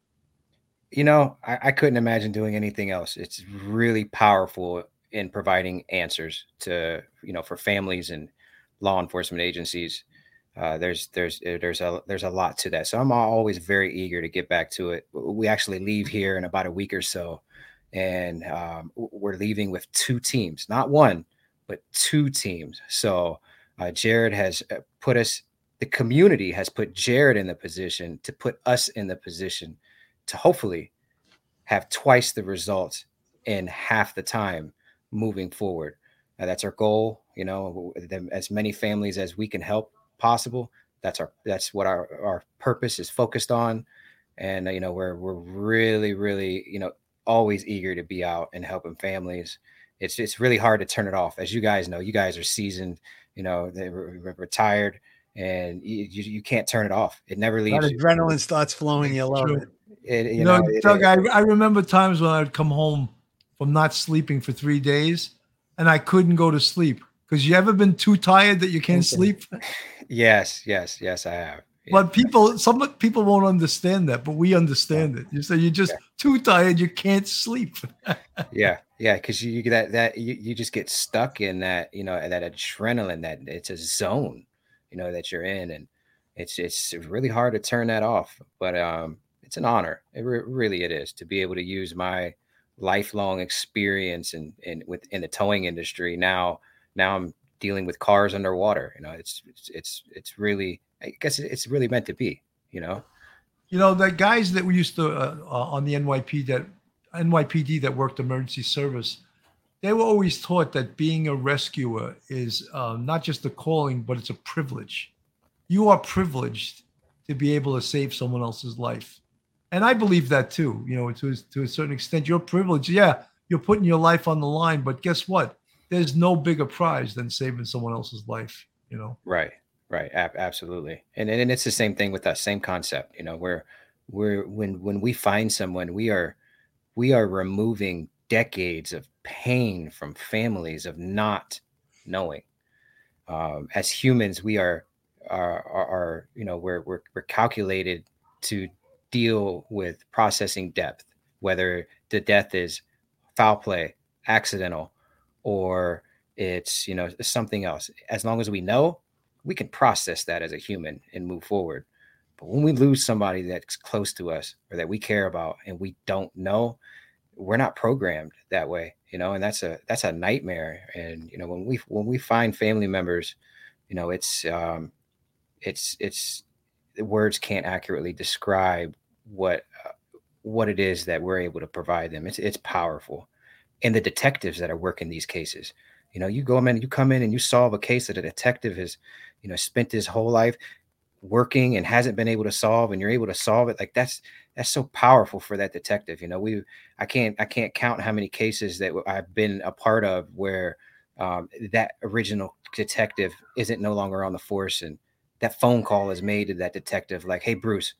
You know, I, I couldn't imagine doing anything else. It's really powerful in providing answers to, you know, for families and law enforcement agencies. Uh, there's there's uh, there's a there's a lot to that. So I'm always very eager to get back to it. We actually leave here in about a week or so, and um, we're leaving with two teams, not one, but two teams. So uh, Jared has uh, put us. The community has put Jared in the position to put us in the position to hopefully have twice the results in half the time moving forward. That's our goal. You know, as many families as we can help possible. That's our that's what our our purpose is focused on, and uh, you know we're we're really really you know always eager to be out and helping families. It's it's really hard to turn it off, as you guys know. You guys are seasoned. You know, they were re- retired, and you, you you can't turn it off. It never That leaves. you. adrenaline starts flowing. You love True. it. It, you You know, know, it- Doug, it- I, I remember times when I'd come home from not sleeping for three days and I couldn't go to sleep. Because you ever been too tired that you can't sleep? Yes, yes, yes, I have. yeah. But people, some people won't understand that, but we understand it. You say you're just Yeah. too tired, you can't sleep. yeah yeah because you, you that that you, you just get stuck in that you know that adrenaline that it's a zone you know that you're in and it's it's really hard to turn that off but um it's an honor. It re- really it is to be able to use my lifelong experience in in with in the towing industry. Now now i'm dealing with cars underwater you know it's it's it's, it's really i guess it's really meant to be you know? You know, the guys that we used to uh, uh, on the NYP that NYPD that worked emergency service, they were always taught that being a rescuer is uh, not just a calling, but it's a privilege. You are privileged to be able to save someone else's life, and I believe that too. You know, to to a certain extent, you're privileged. Yeah, you're putting your life on the line, but guess what? There's no bigger prize than saving someone else's life. You know. Right, right, ab- absolutely, and and it's the same thing with that same concept. You know, where we're when when we find someone, we are we are removing decades of pain from families of not knowing. Um, as humans, we are are, are, are you know we're, we're we're calculated to deal with processing depth, whether the death is foul play, accidental, or it's you know something else. As long as we know, we can process that as a human and move forward. But when we lose somebody that's close to us or that we care about and we don't know, we're not programmed that way, you know, and that's a that's a nightmare. And you know, when we when we find family members, you know, it's um it's it's the words can't accurately describe what uh, what it is that we're able to provide them. It's it's powerful. And the detectives that are working these cases, you know, you go in, you come in and you solve a case that a detective has, you know, spent his whole life working and hasn't been able to solve and you're able to solve it like that's that's so powerful for that detective you know we i can't i can't count how many cases that i've been a part of where um, that original detective isn't no longer on the force and that phone call is made to that detective like hey bruce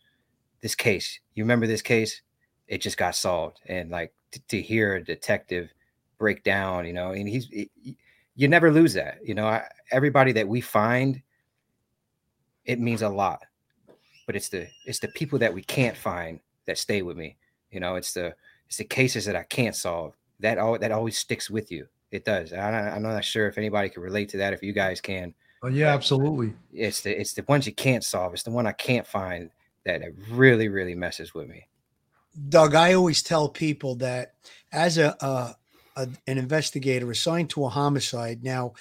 this case you remember this case? It just got solved and like t- to hear a detective break down you know and he's he- you never lose that you know I, everybody that we find it means a lot but it's the it's the people that we can't find that stay with me you know it's the it's the cases that i can't solve that all that always sticks with you it does I, i'm not sure if anybody can relate to that if you guys can Oh, yeah, absolutely. it's the it's the ones you can't solve it's the one i can't find that it really really messes with me Doug, I always tell people that as a, a, a an investigator assigned to a homicide, now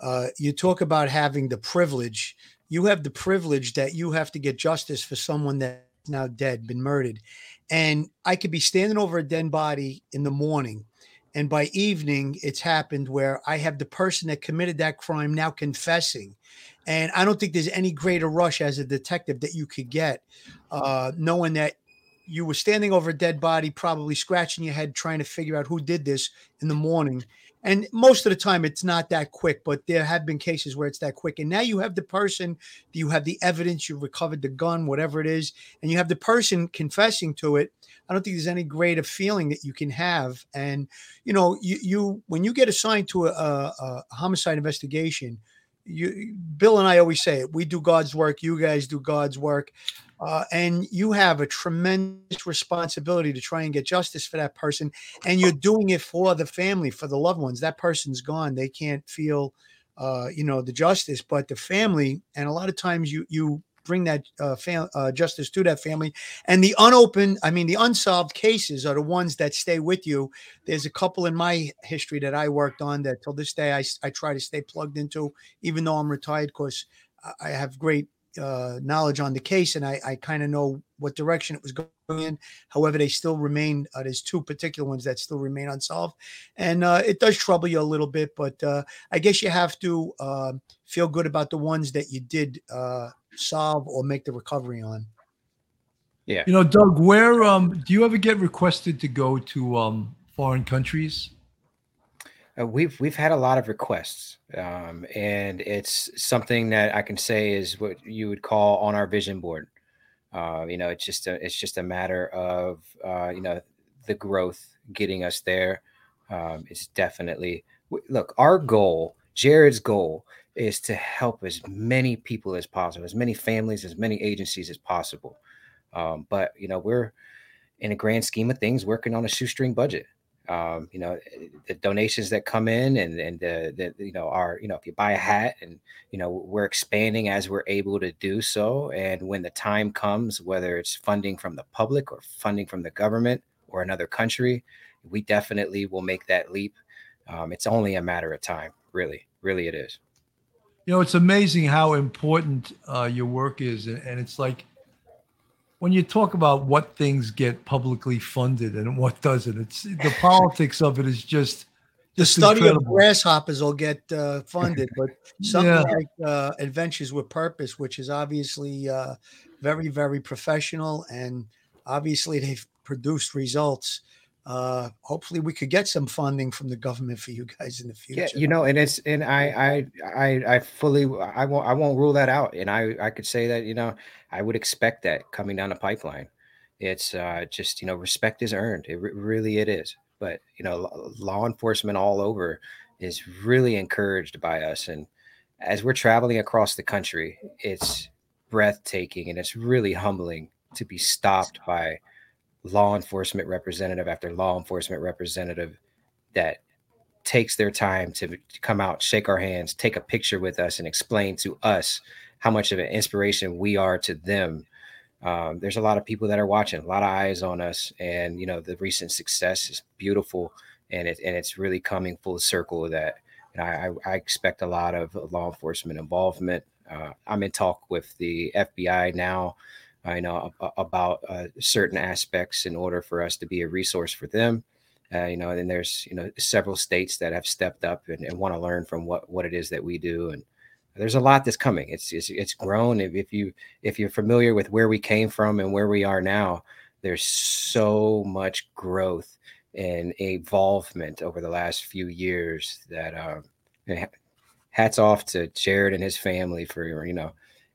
uh, you talk about having the privilege. You have the privilege that you have to get justice for someone that's now dead, been murdered, and I could be standing over a dead body in the morning, and by evening it's happened where I have the person that committed that crime now confessing. And I don't think there's any greater rush as a detective that you could get, uh, knowing that you were standing over a dead body, probably scratching your head, trying to figure out who did this in the morning. And most of the time, it's not that quick, but there have been cases where it's that quick. And now you have the person, you have the evidence, you've recovered the gun, whatever it is, and you have the person confessing to it. I don't think there's any greater feeling that you can have. And you know, you you when you get assigned to a, a, a homicide investigation, you Bill and I always say it. We do God's work. You guys do God's work. Uh, and you have a tremendous responsibility to try and get justice for that person and you're doing it for the family for the loved ones that person's gone they can't feel uh, you know the justice but the family and a lot of times you you bring that uh, fam- uh, justice to that family. And the unopened i mean the unsolved cases are the ones that stay with you. There's a couple in my history that i worked on that till this day I, I try to stay plugged into even though i'm retired because i have great uh, knowledge on the case, and I, I kind of know what direction it was going in. However, they still remain. Uh, there's two particular ones that still remain unsolved, and uh, it does trouble you a little bit. But uh, I guess you have to uh, feel good about the ones that you did uh, solve or make the recovery on. yeah You know, Doug, where um do you ever get requested to go to um foreign countries? Uh, we've we've had a lot of requests, um, and it's something that I can say is what you would call on our vision board. Uh, you know, it's just a it's just a matter of uh, you know the growth getting us there. Um, it's definitely look our goal. Jared's goal is to help as many people as possible, as many families, as many agencies as possible. Um, but you know, we're in a grand scheme of things working on a shoestring budget. Um, you know, the donations that come in and and the, the you know are you know if you buy a hat and you know we're expanding as we're able to do so. And when the time comes, whether it's funding from the public or funding from the government or another country, we definitely will make that leap. Um, it's only a matter of time, really, really it is. You know, it's amazing how important uh, your work is, and it's like when you talk about what things get publicly funded and what doesn't, it's the politics of it is just the study incredible. of grasshoppers will get uh, funded, but something Yeah. like uh, Adventures with Purpose, which is obviously uh, very, very professional, and obviously they've produced results. Uh, hopefully, we could get some funding from the government for you guys in the future. Yeah, you know, and it's and I I I I fully I won't I won't rule that out. And I I could say that you know I would expect that coming down the pipeline. It's uh, just you know respect is earned. It re- really it is. But you know law, law enforcement all over is really encouraged by us, and as we're traveling across the country, it's breathtaking and it's really humbling to be stopped by law enforcement representative after law enforcement representative that takes their time to come out, shake our hands, take a picture with us, and explain to us how much of an inspiration we are to them. Um, there's a lot of people that are watching, a lot of eyes on us, and you know the recent success is beautiful, and it and it's really coming full circle. That know, I, I expect a lot of law enforcement involvement. Uh, I'm in talk with the FBI now. I know about uh, certain aspects in order for us to be a resource for them uh, you know, and there's you know several states that have stepped up and, and want to learn from what what it is that we do, and there's a lot that's coming. It's it's, it's grown. If, if you if you're familiar with where we came from and where we are now, there's so much growth and involvement over the last few years that um, hats off to Jared and his family for you know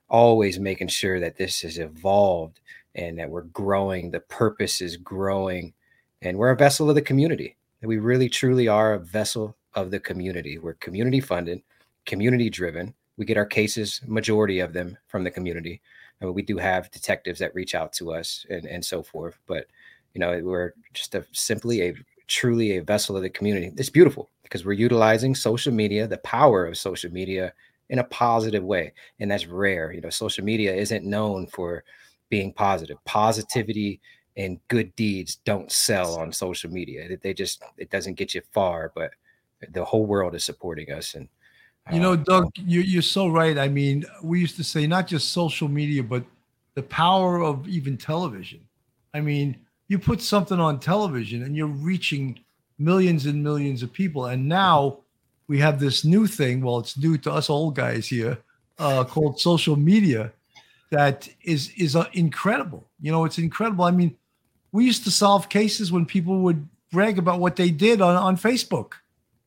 always making sure that this has evolved and that we're growing. The purpose is growing and we're a vessel of the community. And we really truly are a vessel of the community. We're community funded, community driven. We get our cases, majority of them from the community. And we do have detectives that reach out to us and, and so forth. But you know, we're just a simply a truly a vessel of the community. It's beautiful because we're utilizing social media, the power of social media in a positive way. And that's rare. You know, social media isn't known for being positive. Positivity and good deeds don't sell on social media. They- just it doesn't get you far, but the whole world is supporting us. And You know, uh, Doug, you, you're so right. I mean, we used to say not just social media, but the power of even television. I mean, you put something on television and you're reaching millions and millions of people. And now we have this new thing. Well, it's new to us old guys here, uh, called social media. That is is uh, incredible. You know, it's incredible. I mean, we used to solve cases when people would brag about what they did on, on Facebook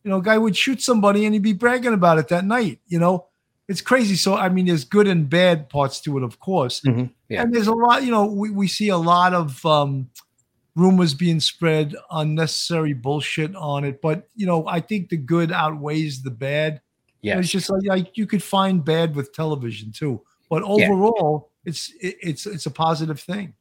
you know, a guy would shoot somebody and he'd be bragging about it that night. You know, it's crazy. So, I mean, there's good and bad parts to it, of course. Mhm, yeah. And there's a lot, you know, we, we see a lot of um, rumors being spread, unnecessary bullshit on it. But, you know, I think the good outweighs the bad. You know, It's just like, like you could find bad with television too. But Yeah. overall, it's it, it's it's a positive thing.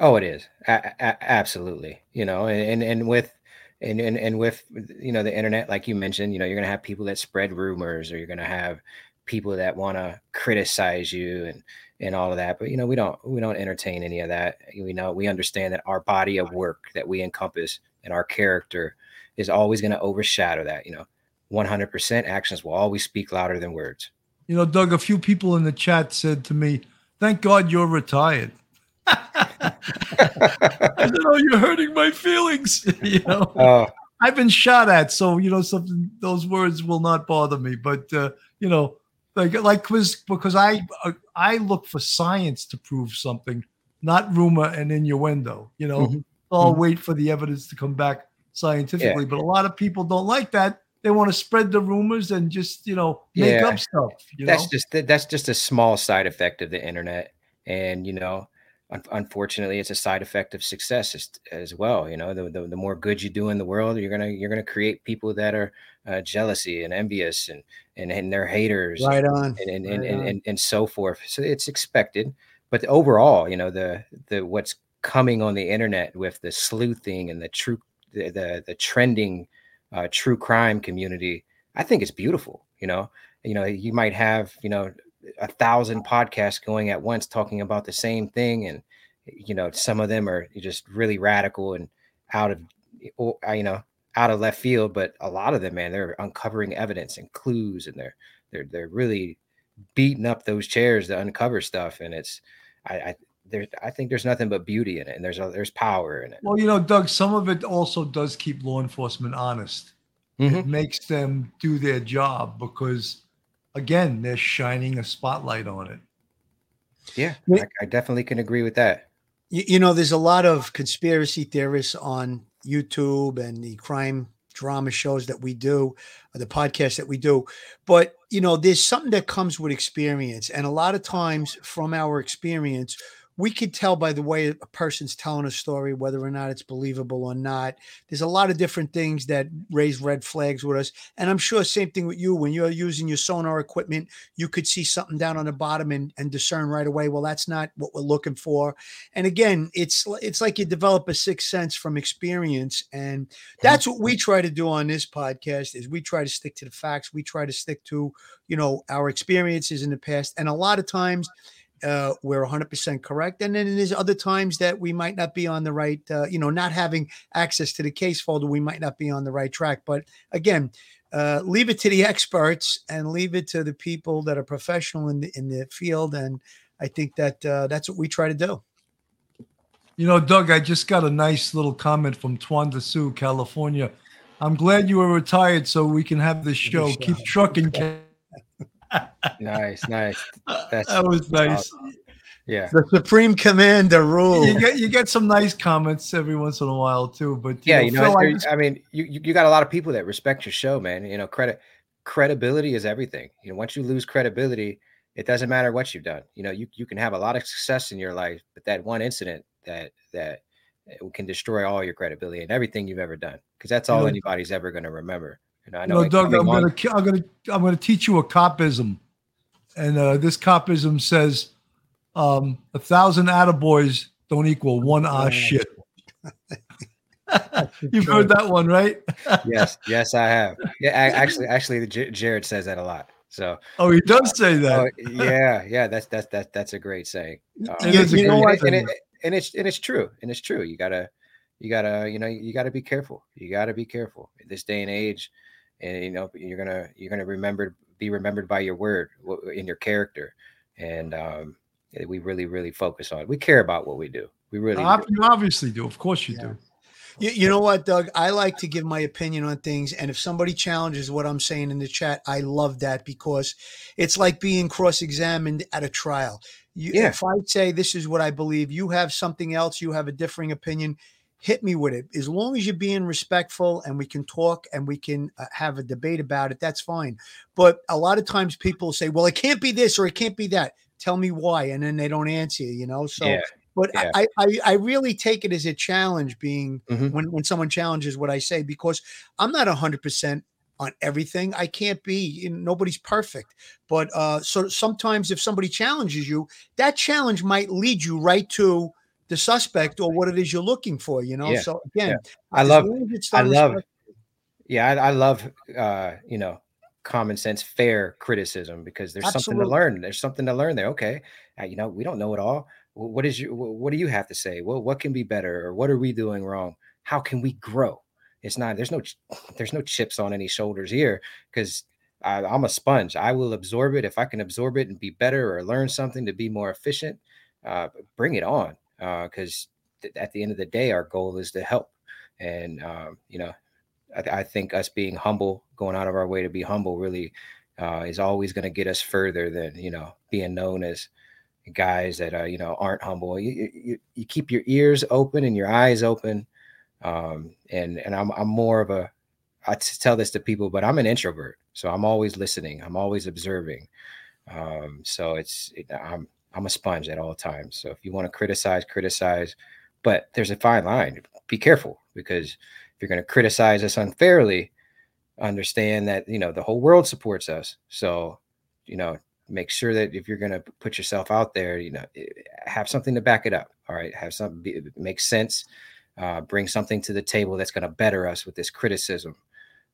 Oh, it is a- a- absolutely. You know, and and, and with and, and and with you know the internet, like you mentioned, you know, you're gonna have people that spread rumors, or you're gonna have people that want to criticize you and and all of that. But you know, we don't we don't entertain any of that. We know we understand that our body of work that we encompass and our character is always going to overshadow that. You know, 100% actions will always speak louder than words. You know, Doug, a few people in the chat said to me, Thank God you're retired. I said, Oh, you're hurting my feelings. you know, Oh, I've been shot at, so you know, something those words will not bother me. But uh, you know, like like because because I uh, I look for science to prove something, not rumor and innuendo. You know, Mhm. I'll Mhm. wait for the evidence to come back scientifically. But a lot of people don't like that. They want to spread the rumors and just you know make Yeah. up stuff. You that's know, just that's just a small side effect of the internet and you know unfortunately it's a side effect of success as, as well you know the, the, the more good you do in the world you're gonna you're gonna create people that are uh, jealousy and envious and and, and their haters Right on. and and, and, Right and, on. and, and so forth. So it's expected. But overall, you know, the the what's coming on the internet with the sleuthing and the true the the, the trending uh, true crime community, I think it's beautiful. You know, you know, you might have you know a thousand podcasts going at once talking about the same thing, and you know, some of them are just really radical and out of or, you know out of left field, but a lot of them, man, they're uncovering evidence and clues, and they're they're they're really beating up those chairs to uncover stuff, and it's I, I there I think there's nothing but beauty in it, and there's a, there's power in it. Well, you know, Doug, some of it also does keep law enforcement honest. Mhm. It makes them do their job because, again, they're shining a spotlight on it. Yeah, Yeah. I, I definitely can agree with that. You, you know, there's a lot of conspiracy theorists on YouTube and the crime drama shows that we do, uh, the podcast that we do. But, you know, there's something that comes with experience. And a lot of times from our experience, we could tell by the way a person's telling a story whether or not it's believable or not. There's a lot of different things that raise red flags with us. And I'm sure same thing with you when you're using your sonar equipment, you could see something down on the bottom and, and discern right away, well, that's not what we're looking for. And again, it's it's like you develop a sixth sense from experience. And that's what we try to do on this podcast is we try to stick to the facts. We try to stick to, you know, our experiences in the past. And a lot of times uh, we're 100% correct. And then there's other times that we might not be on the right, uh, you know, not having access to the case folder, we might not be on the right track. But again, uh, leave it to the experts and leave it to the people that are professional in the, in the field. And I think that uh, that's what we try to do. You know, Doug, I just got a nice little comment from Twanda Sioux, California. I'm glad you were retired so we can have this show. Keep trucking. Ken. Nice, nice. That's that was nice. yeah. The Supreme Commander rule. You get you get some nice comments every once in a while too. But yeah, you know, Phil, I just- I mean, you you you got a lot of people that respect your show, man. You know, credit credibility is everything. You know, once you lose credibility, it doesn't matter what you've done. You know, you you can have a lot of success in your life, but that one incident that that eh, can destroy all your credibility and everything you've ever done because that's You all know- anybody's ever going to remember. You know, I You know, know, it Doug, coming I'm on- gonna I'm gonna I'm gonna teach you a copism, and uh, this copism says, um, "A thousand attaboys don't equal one ah Yeah. shit." You've heard that one, right? yes, yes, I have. Yeah, a- actually, actually, J- Jared says that a lot. So, Oh, he does say that. oh, yeah, yeah, that's that's that's that's a great saying. Uh, It is a you know what? and, it, and it's and it's true and it's true you gotta you gotta you know you gotta be careful you gotta be careful in this day and age and you know you're gonna you're gonna remember be remembered by your word in your character and um we really really focus on it. we care about what we do we really Ob- do. You obviously do. Of course you Yeah. do. You, you know what, Doug? I like to give my opinion on things. And if somebody challenges what I'm saying in the chat, I love that because it's like being cross examined at a trial. You, Yeah. If I say this is what I believe, you have something else, you have a differing opinion, hit me with it. As long as you're being respectful and we can talk and we can uh, have a debate about it, that's fine. But a lot of times people say, well, it can't be this or it can't be that. Tell me why. And then they don't answer you, you know? So, yeah but Yeah. I, I I really take it as a challenge being Mhm. when when someone challenges what I say because I'm not hundred percent on everything. I can't be. You know, nobody's perfect, but uh, so sometimes if somebody challenges you, that challenge might lead you right to the suspect or what it is you're looking for. You know. Yeah. So again, I love- I love- yeah I, I love uh you know common sense fair criticism because there's something to learn there's something to learn there okay uh, you know we don't know it all. What is you what do you have to say? Well what can be better or what are we doing wrong? How can we grow? It's not there's no there's no chips on any shoulders here because i'm a sponge. I will absorb it. If i can absorb it and be better or learn something to be more efficient uh, bring it on because at the end of the day our goal is to help and um, you know I, I think us being humble, going out of our way to be humble, really uh, is always going to get us further than you know being known as guys that uh, you know aren't humble. You, you, you keep your ears open and your eyes open, um, and and I'm I'm more of a I tell this to people, but I'm an introvert, so I'm always listening. I'm always observing. Um, so it's it, I'm I'm a sponge at all times. So if you want to criticize, criticize, but there's a fine line. Be careful because if you're going to criticize us unfairly, understand that you know the whole world supports us. So, you know, make sure that if you're going to put yourself out there, you know, eh, have something to back it up. All right, have something make sense. Uh, bring something to the table that's going to better us with this criticism,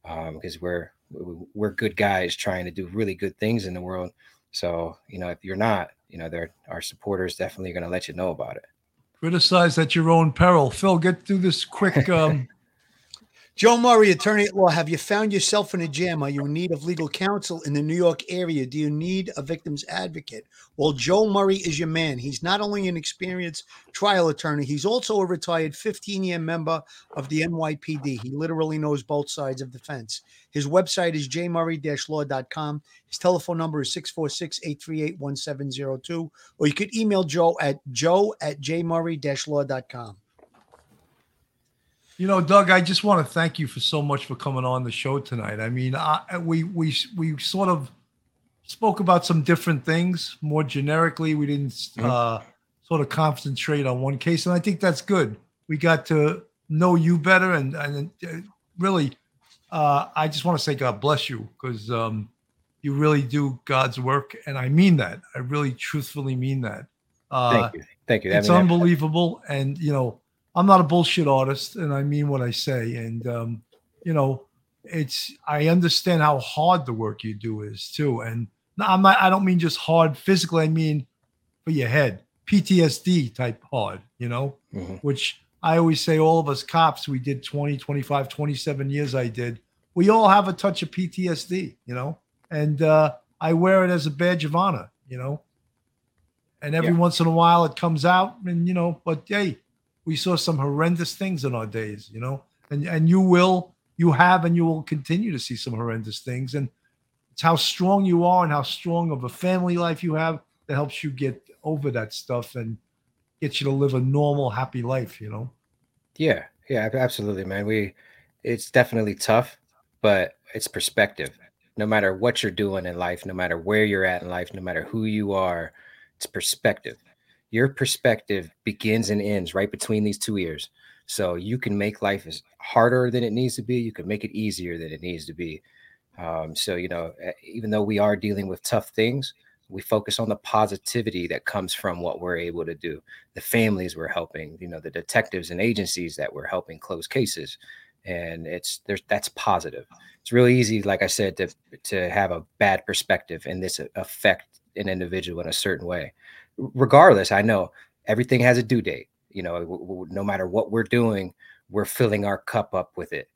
because um, we're we're good guys trying to do really good things in the world. So, you know, if you're not, you know, there our supporters definitely going to let you know about it. Criticize at your own peril. Phil, get through this quick um, Joe Murray, attorney at law, have you found yourself in a jam? Are you in need of legal counsel in the New York area? Do you need a victim's advocate? Well, Joe Murray is your man. He's not only an experienced trial attorney, he's also a retired 15 year member of the NYPD. He literally knows both sides of the fence. His website is jmurray law.com. His telephone number is 646 838 1702, or you could email Joe at joe at jmurray law.com. You know, Doug, I just want to thank you for so much for coming on the show tonight. I mean, I, we we we sort of spoke about some different things more generically. We didn't mm-hmm. uh, sort of concentrate on one case, and I think that's good. We got to know you better, and and uh, really, uh, I just want to say God bless you because um, you really do God's work, and I mean that. I really, truthfully mean that. Uh, thank you. Thank you. It's I mean, unbelievable, and you know I'm not a bullshit artist, and I mean what I say. And um, you know, it's I understand how hard the work you do is too. And I'm not. I don't mean just hard physically. I mean for your head, PTSD type hard. You know, mm-hmm. which I always say all of us cops, we did 20, 25, 27 years. I did. We all have a touch of PTSD. You know, and uh, I wear it as a badge of honor. You know. And every yeah. once in a while it comes out, and you know, but hey, we saw some horrendous things in our days, you know, and and you will, you have, and you will continue to see some horrendous things, and it's how strong you are and how strong of a family life you have that helps you get over that stuff and get you to live a normal, happy life, you know. Yeah, yeah, absolutely, man. We, it's definitely tough, but it's perspective. No matter what you're doing in life, no matter where you're at in life, no matter who you are, it's perspective your perspective begins and ends right between these two ears. So you can make life as harder than it needs to be. You can make it easier than it needs to be. Um, so you know, even though we are dealing with tough things, we focus on the positivity that comes from what we're able to do. The families we're helping, you know, the detectives and agencies that we're helping close cases, and it's there's that's positive. It's really easy, like I said, to to have a bad perspective and this affect an individual in a certain way regardless, I know everything has a due date. You know, w- w- no matter what we're doing, we're filling our cup up with it.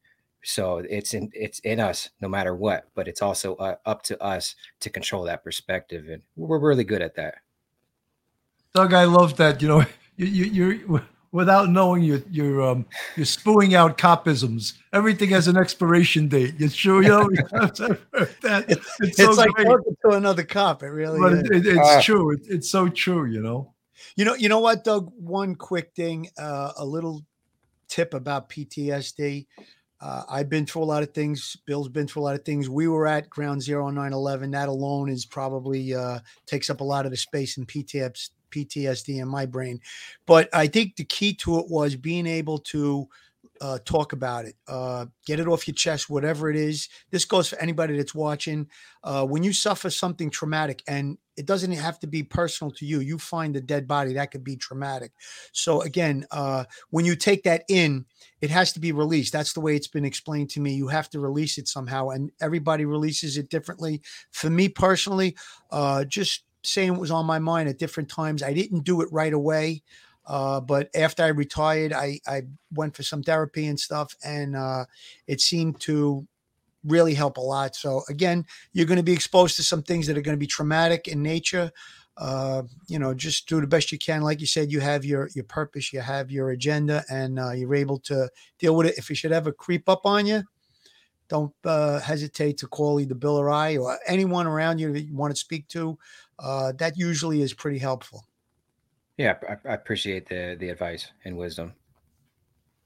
So it's in it's in us no matter what, but it's also uh, up to us to control that perspective, and we're really good at that. Doug, I love that. You know, you, you, you're without knowing you you're um you're spewing out copisms. Everything has an expiration date. It's true, you know. that. It's, it's, it's so like talking to another cop. It really but is. It, it's uh, true. It, it's so true. You know. You know. You know what, Doug? One quick thing. Uh, a little tip about PTSD. Uh, I've been through a lot of things. Bill's been through a lot of things. We were at Ground Zero on 9 11. That alone is probably uh, takes up a lot of the space in PTSD PTSD in my brain. But I think the key to it was being able to uh, talk about it, uh, get it off your chest, whatever it is. This goes for anybody that's watching. Uh, when you suffer something traumatic, and it doesn't have to be personal to you, you find a dead body that could be traumatic. So again, uh, when you take that in, it has to be released. That's the way it's been explained to me. You have to release it somehow, and everybody releases it differently. For me personally, uh, just saying what was on my mind at different times. I didn't do it right away. Uh, but after I retired, I, I went for some therapy and stuff, and uh, it seemed to really help a lot. So again, you're going to be exposed to some things that are going to be traumatic in nature. Uh, you know, just do the best you can. Like you said, you have your your purpose, you have your agenda, and uh, you're able to deal with it. If it should ever creep up on you, don't uh, hesitate to call either Bill or I or anyone around you that you want to speak to uh, that usually is pretty helpful. Yeah, I, I, appreciate the the advice and wisdom.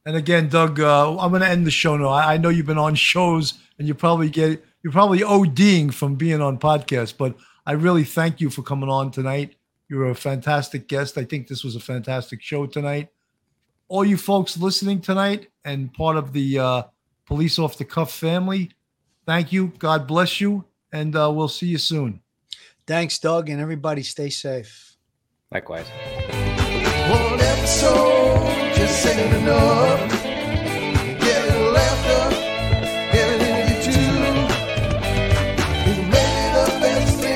And again, Doug, uh, I'm going to end the show now. I, I, know you've been on shows and you probably get you're probably ODing from being on podcasts, but I really thank you for coming on tonight. You're a fantastic guest. I think this was a fantastic show tonight. All you folks listening tonight and part of the uh, Police Off the Cuff family, thank you. God bless you, and uh, we'll see you soon. Thanks, Doug, and everybody stay safe. Likewise.